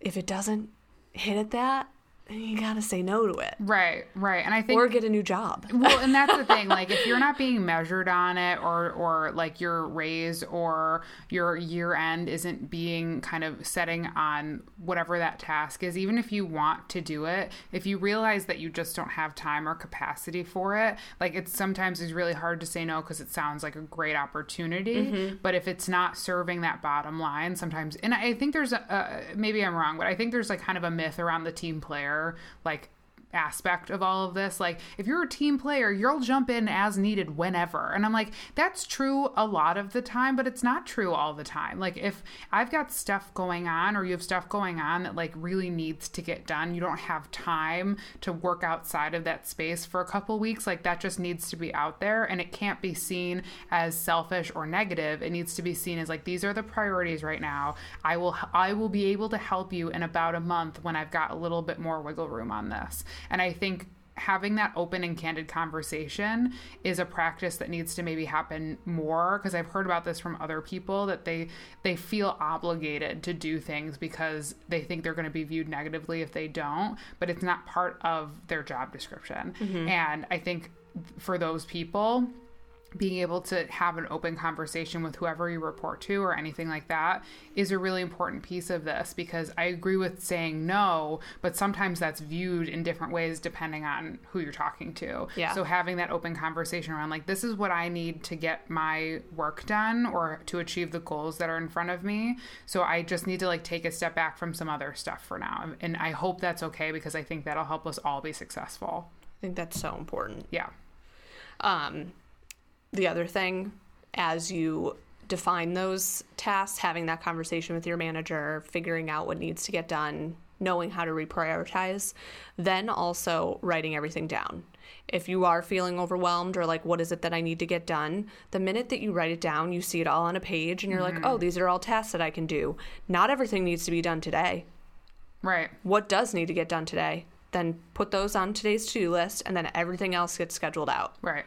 If it doesn't hit at that, you gotta say no to it Right. Right. And I think or get a new job. well, and that's the thing. Like, if you're not being measured on it, or or like your raise or your year end isn't being kind of setting on whatever that task is, even if you want to do it, if you realize that you just don't have time or capacity for it, like it's sometimes is really hard to say no because it sounds like a great opportunity. Mm-hmm. But if it's not serving that bottom line, sometimes, and I think there's a, a maybe I'm wrong, but I think there's like kind of a myth around the team player, like aspect of all of this. Like, if you're a team player, you'll jump in as needed whenever. And I'm like, that's true a lot of the time, but it's not true all the time. Like, if I've got stuff going on or you have stuff going on that like really needs to get done, you don't have time to work outside of that space for a couple weeks. Like, that just needs to be out there and it can't be seen as selfish or negative. It needs to be seen as like, these are the priorities right now. I will, I will be able to help you in about a month when I've got a little bit more wiggle room on this. And I think having that open and candid conversation is a practice that needs to maybe happen more because I've heard about this from other people that they they feel obligated to do things because they think they're going to be viewed negatively if they don't, but it's not part of their job description. Mm-hmm. And I think for those people being able to have an open conversation with whoever you report to or anything like that is a really important piece of this because I agree with saying no, but sometimes that's viewed in different ways depending on who you're talking to. Yeah. So having that open conversation around like this is what I need to get my work done or to achieve the goals that are in front of me. So I just need to like take a step back from some other stuff for now. And I hope that's okay because I think that'll help us all be successful. I think that's so important. Yeah. Um, the other thing, as you define those tasks, having that conversation with your manager, figuring out what needs to get done, knowing how to reprioritize, then also writing everything down. If you are feeling overwhelmed or like, what is it that I need to get done? The minute that you write it down, you see it all on a page and you're like, mm-hmm. oh, these are all tasks that I can do. Not everything needs to be done today. Right. What does need to get done today? Then put those on today's to do list and then everything else gets scheduled out. Right.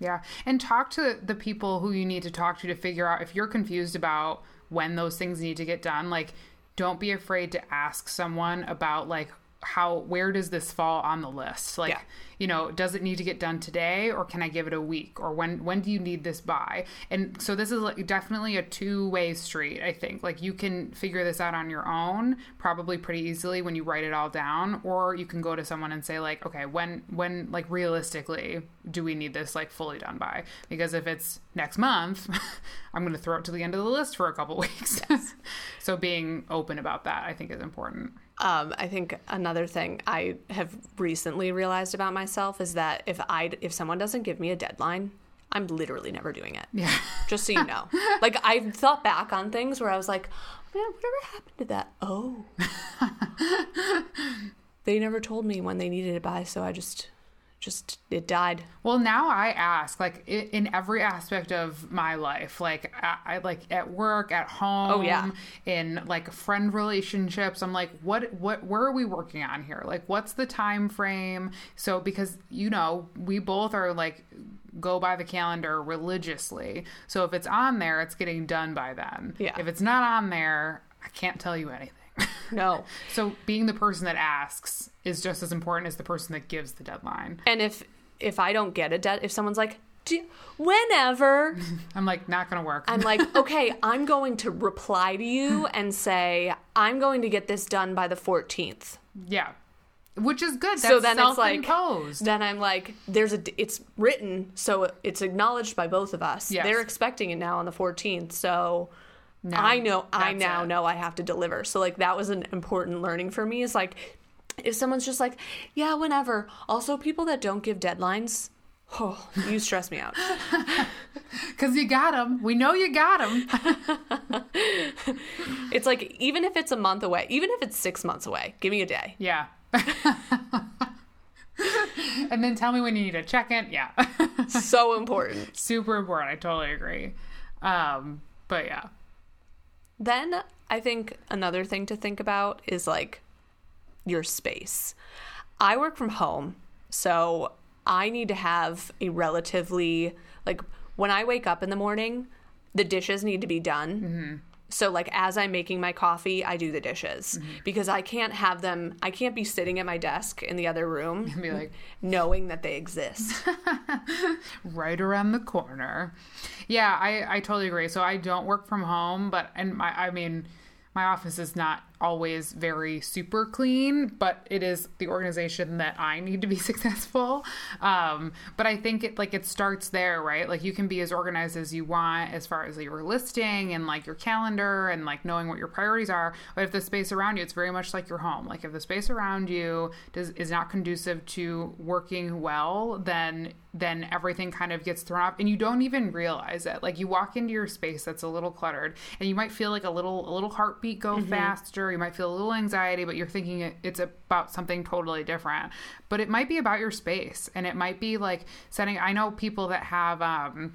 Yeah. And talk to the people who you need to talk to to figure out if you're confused about when those things need to get done. Like, don't be afraid to ask someone about, like, how, where does this fall on the list? Like, Yeah. you know, does it need to get done today or can I give it a week? Or when, when do you need this by? And so this is like definitely a two way street, I think. Like, you can figure this out on your own, probably pretty easily when you write it all down, or you can go to someone and say, like, okay, when, when, like, realistically, do we need this like fully done by? Because if it's next month, I'm going to throw it to the end of the list for a couple weeks. so being open about that, I think, is important. Um, I think another thing I have recently realized about myself is that if I if someone doesn't give me a deadline, I'm literally never doing it. Yeah. Just so you know. like I've thought back on things where I was like, man, whatever happened to that? Oh. they never told me when they needed it by, so I just just it died. Well, now I ask, like in every aspect of my life, like I, I like at work, at home, Oh, yeah. in like friend relationships. I'm like, what, what, where are we working on here? Like, what's the time frame? So, because you know, we both are like go by the calendar religiously. So if it's on there, it's getting done by then. Yeah. If it's not on there, I can't tell you anything. No. so being the person that asks is just as important as the person that gives the deadline. And if if I don't get a dead if someone's like, "Do- whenever I'm like, not gonna work. I'm like, okay, I'm going to reply to you and say, I'm going to get this done by the 14th. Yeah. which is good. That's so then it's like then I'm like there's a it's written so it's acknowledged by both of us. Yes. They're expecting it now on the 14th. So I know I now it. know I have to deliver. So like that was an important learning for me is like if someone's just like, yeah, whenever. Also people that don't give deadlines, oh, you stress me out. Because you got them. We know you got them. It's like even if it's a month away, even if it's 6 months away, give me a day. yeah. and then tell me when you need a check in. Yeah. So important. Super important. I totally agree. Um, but yeah. Then I think another thing to think about is like your space. I work from home, so I need to have a relatively like when I wake up in the morning, the dishes need to be done. Mm-hmm. So like as I'm making my coffee, I do the dishes mm-hmm. because I can't have them I can't be sitting at my desk in the other room Be like, knowing that they exist. right around the corner. Yeah, I, I totally agree. So I don't work from home, but and my I mean my office is not always very super clean, but it is the organization that I need to be successful. Um, but I think it like it starts there, right? Like you can be as organized as you want as far as your listing and like your calendar and like knowing what your priorities are. But if the space around you, it's very much like your home. Like if the space around you does is not conducive to working well, then then everything kind of gets thrown off and you don't even realize it. Like you walk into your space that's a little cluttered and you might feel like a little a little heartbeat go faster, you might feel a little anxiety, but you're thinking it, it's about something totally different. But it might be about your space and it might be like setting I know people that have um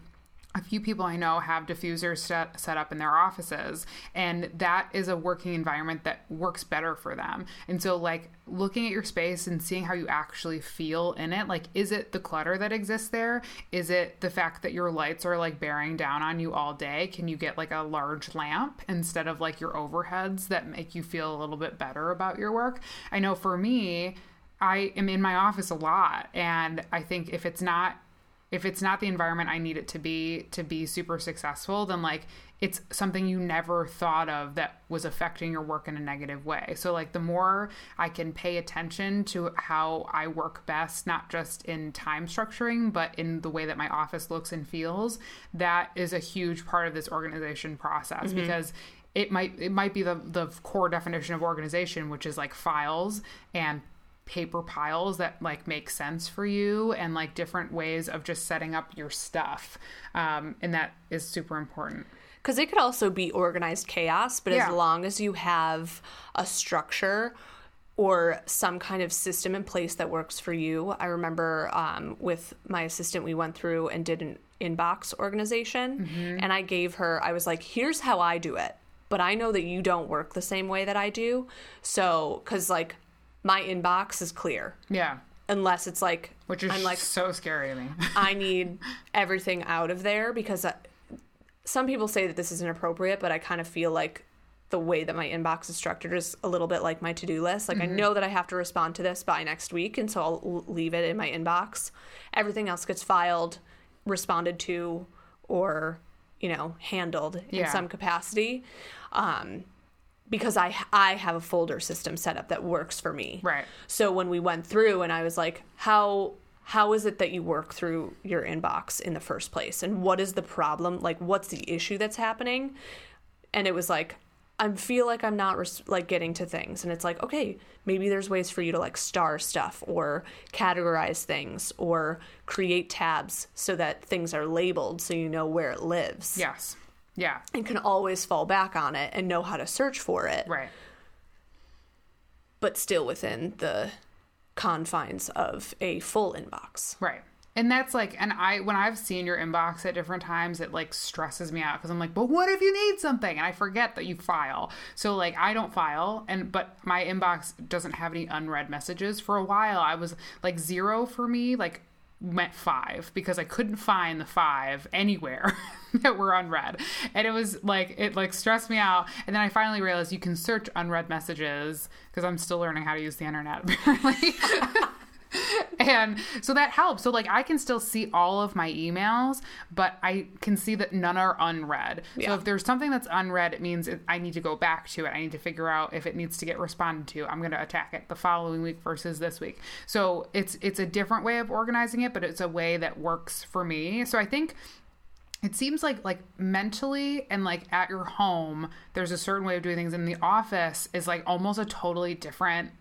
a few people I know have diffusers set, set up in their offices, and that is a working environment that works better for them. And so, like, looking at your space and seeing how you actually feel in it like, is it the clutter that exists there? Is it the fact that your lights are like bearing down on you all day? Can you get like a large lamp instead of like your overheads that make you feel a little bit better about your work? I know for me, I am in my office a lot, and I think if it's not if it's not the environment I need it to be to be super successful, then like it's something you never thought of that was affecting your work in a negative way. So like the more I can pay attention to how I work best, not just in time structuring, but in the way that my office looks and feels, that is a huge part of this organization process mm-hmm. because it might it might be the the core definition of organization, which is like files and paper piles that like make sense for you and like different ways of just setting up your stuff um, and that is super important Because it could also be organized chaos, but Yeah. as long as you have a structure or some kind of system in place that works for you. I remember um, with my assistant, we went through and did an inbox organization, and I gave her, I was like, here's how I do it. But I know that you don't work the same way that I do. So, because like my inbox is clear, yeah unless it's like, which is I'm like, so scary to me I need everything out of there because I, some people say that this is inappropriate, but I kind of feel like the way that my inbox is structured is a little bit like my to do list. Like I know that I have to respond to this by next week, and so I'll leave it in my inbox. Everything else gets filed, responded to, or you know handled in some capacity. Um, because I I have a folder system set up that works for me. Right. So when we went through and I was like, how how is it that you work through your inbox in the first place? And what is the problem? Like what's the issue that's happening? And it was like I feel like I'm not res- like getting to things and it's like, okay, maybe there's ways for you to like star stuff or categorize things or create tabs so that things are labeled so you know where it lives. yes yeah. And can always fall back on it and know how to search for it. Right. But still within the confines of a full inbox. right. And that's like and i when i've seen your inbox at different times it like stresses me out because i'm like but what if you need something? And i forget that you file. So like i don't file and but my inbox doesn't have any unread messages. For a while i was like zero for me like meant five because i couldn't find the five anywhere that were unread. And it was like it like stressed me out. And then i finally realized you can search unread messages because i'm still learning how to use the internet apparently and so that helps. So like I can still see all of my emails, but I can see that none are unread. Yeah. So if there's something that's unread, it means it, I need to go back to it. I need to figure out if it needs to get responded to. I'm going to attack it the following week versus this week. So it's it's a different way of organizing it, but it's a way that works for me. So I think it seems like like mentally and like at your home there's a certain way of doing things in the office is like almost a totally different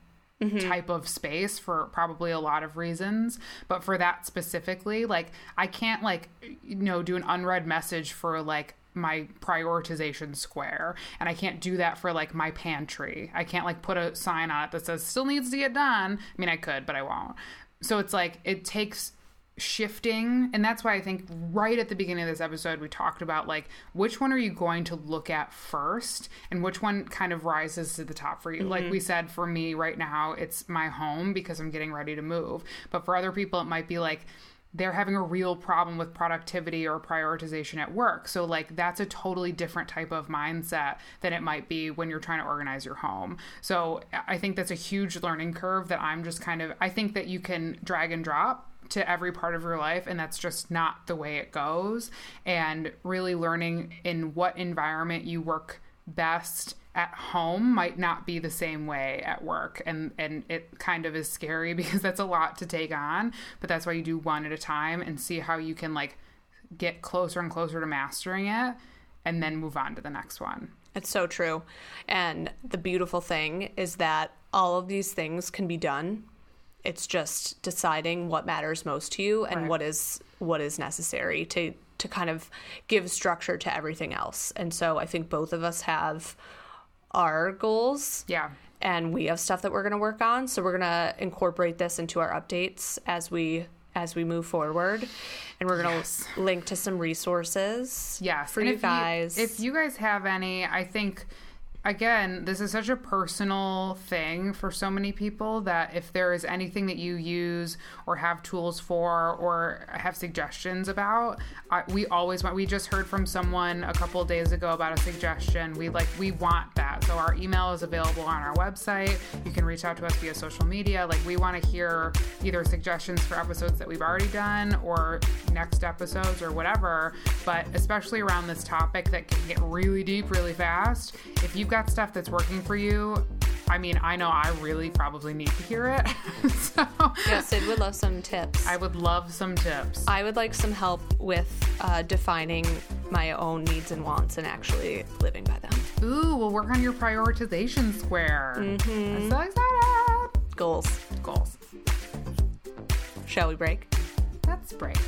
Mm-hmm. type of space for probably a lot of reasons but for that specifically like i can't like you know do an unread message for like my prioritization square and i can't do that for like my pantry. I can't like put a sign on it that says still needs to get done. I mean i could but i won't. So it's like it takes shifting and that's why i think right at the beginning of this episode we talked about like which one are you going to look at first and which one kind of rises to the top for you like mm-hmm. we said for me right now it's my home because i'm getting ready to move but for other people it might be like they're having a real problem with productivity or prioritization at work. So, like, that's a totally different type of mindset than it might be when you're trying to organize your home. So, I think that's a huge learning curve that I'm just kind of, I think that you can drag and drop to every part of your life and that's just not the way it goes and really learning in what environment you work best at home might not be the same way at work and and it kind of is scary because that's a lot to take on but that's why you do one at a time and see how you can like get closer and closer to mastering it and then move on to the next one It's so true. And the beautiful thing is that all of these things can be done. It's just deciding what matters most to you and Right. what is what is necessary to to kind of give structure to everything else. And so I think both of us have our goals yeah and we have stuff that we're going to work on so we're going to incorporate this into our updates as we as we move forward and we're going to Yes. link to some resources Yes, for and you if guys if you guys have any, I think again, this is such a personal thing for so many people that if there is anything that you use or have tools for or have suggestions about, I, we always want. We just heard from someone a couple days ago about a suggestion. We like we want that. So our email is available on our website. You can reach out to us via social media. Like we want to hear either suggestions for episodes that we've already done or next episodes or whatever. But especially around this topic that can get really deep really fast. If you've got stuff that's working for you, I mean, I know I really probably need to hear it. so yeah, Sid would love some tips. I would love some tips. I would like some help with uh, defining my own needs and wants and actually living by them. Ooh, we'll work on your prioritization square. I'm so excited. Goals. Goals. Shall we break? Let's break.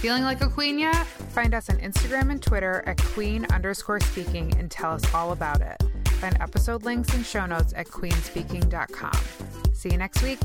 Feeling like a queen yet? Find us on Instagram and Twitter at queen underscore speaking and tell us all about it. Find episode links and show notes at queenspeaking.com. See you next week.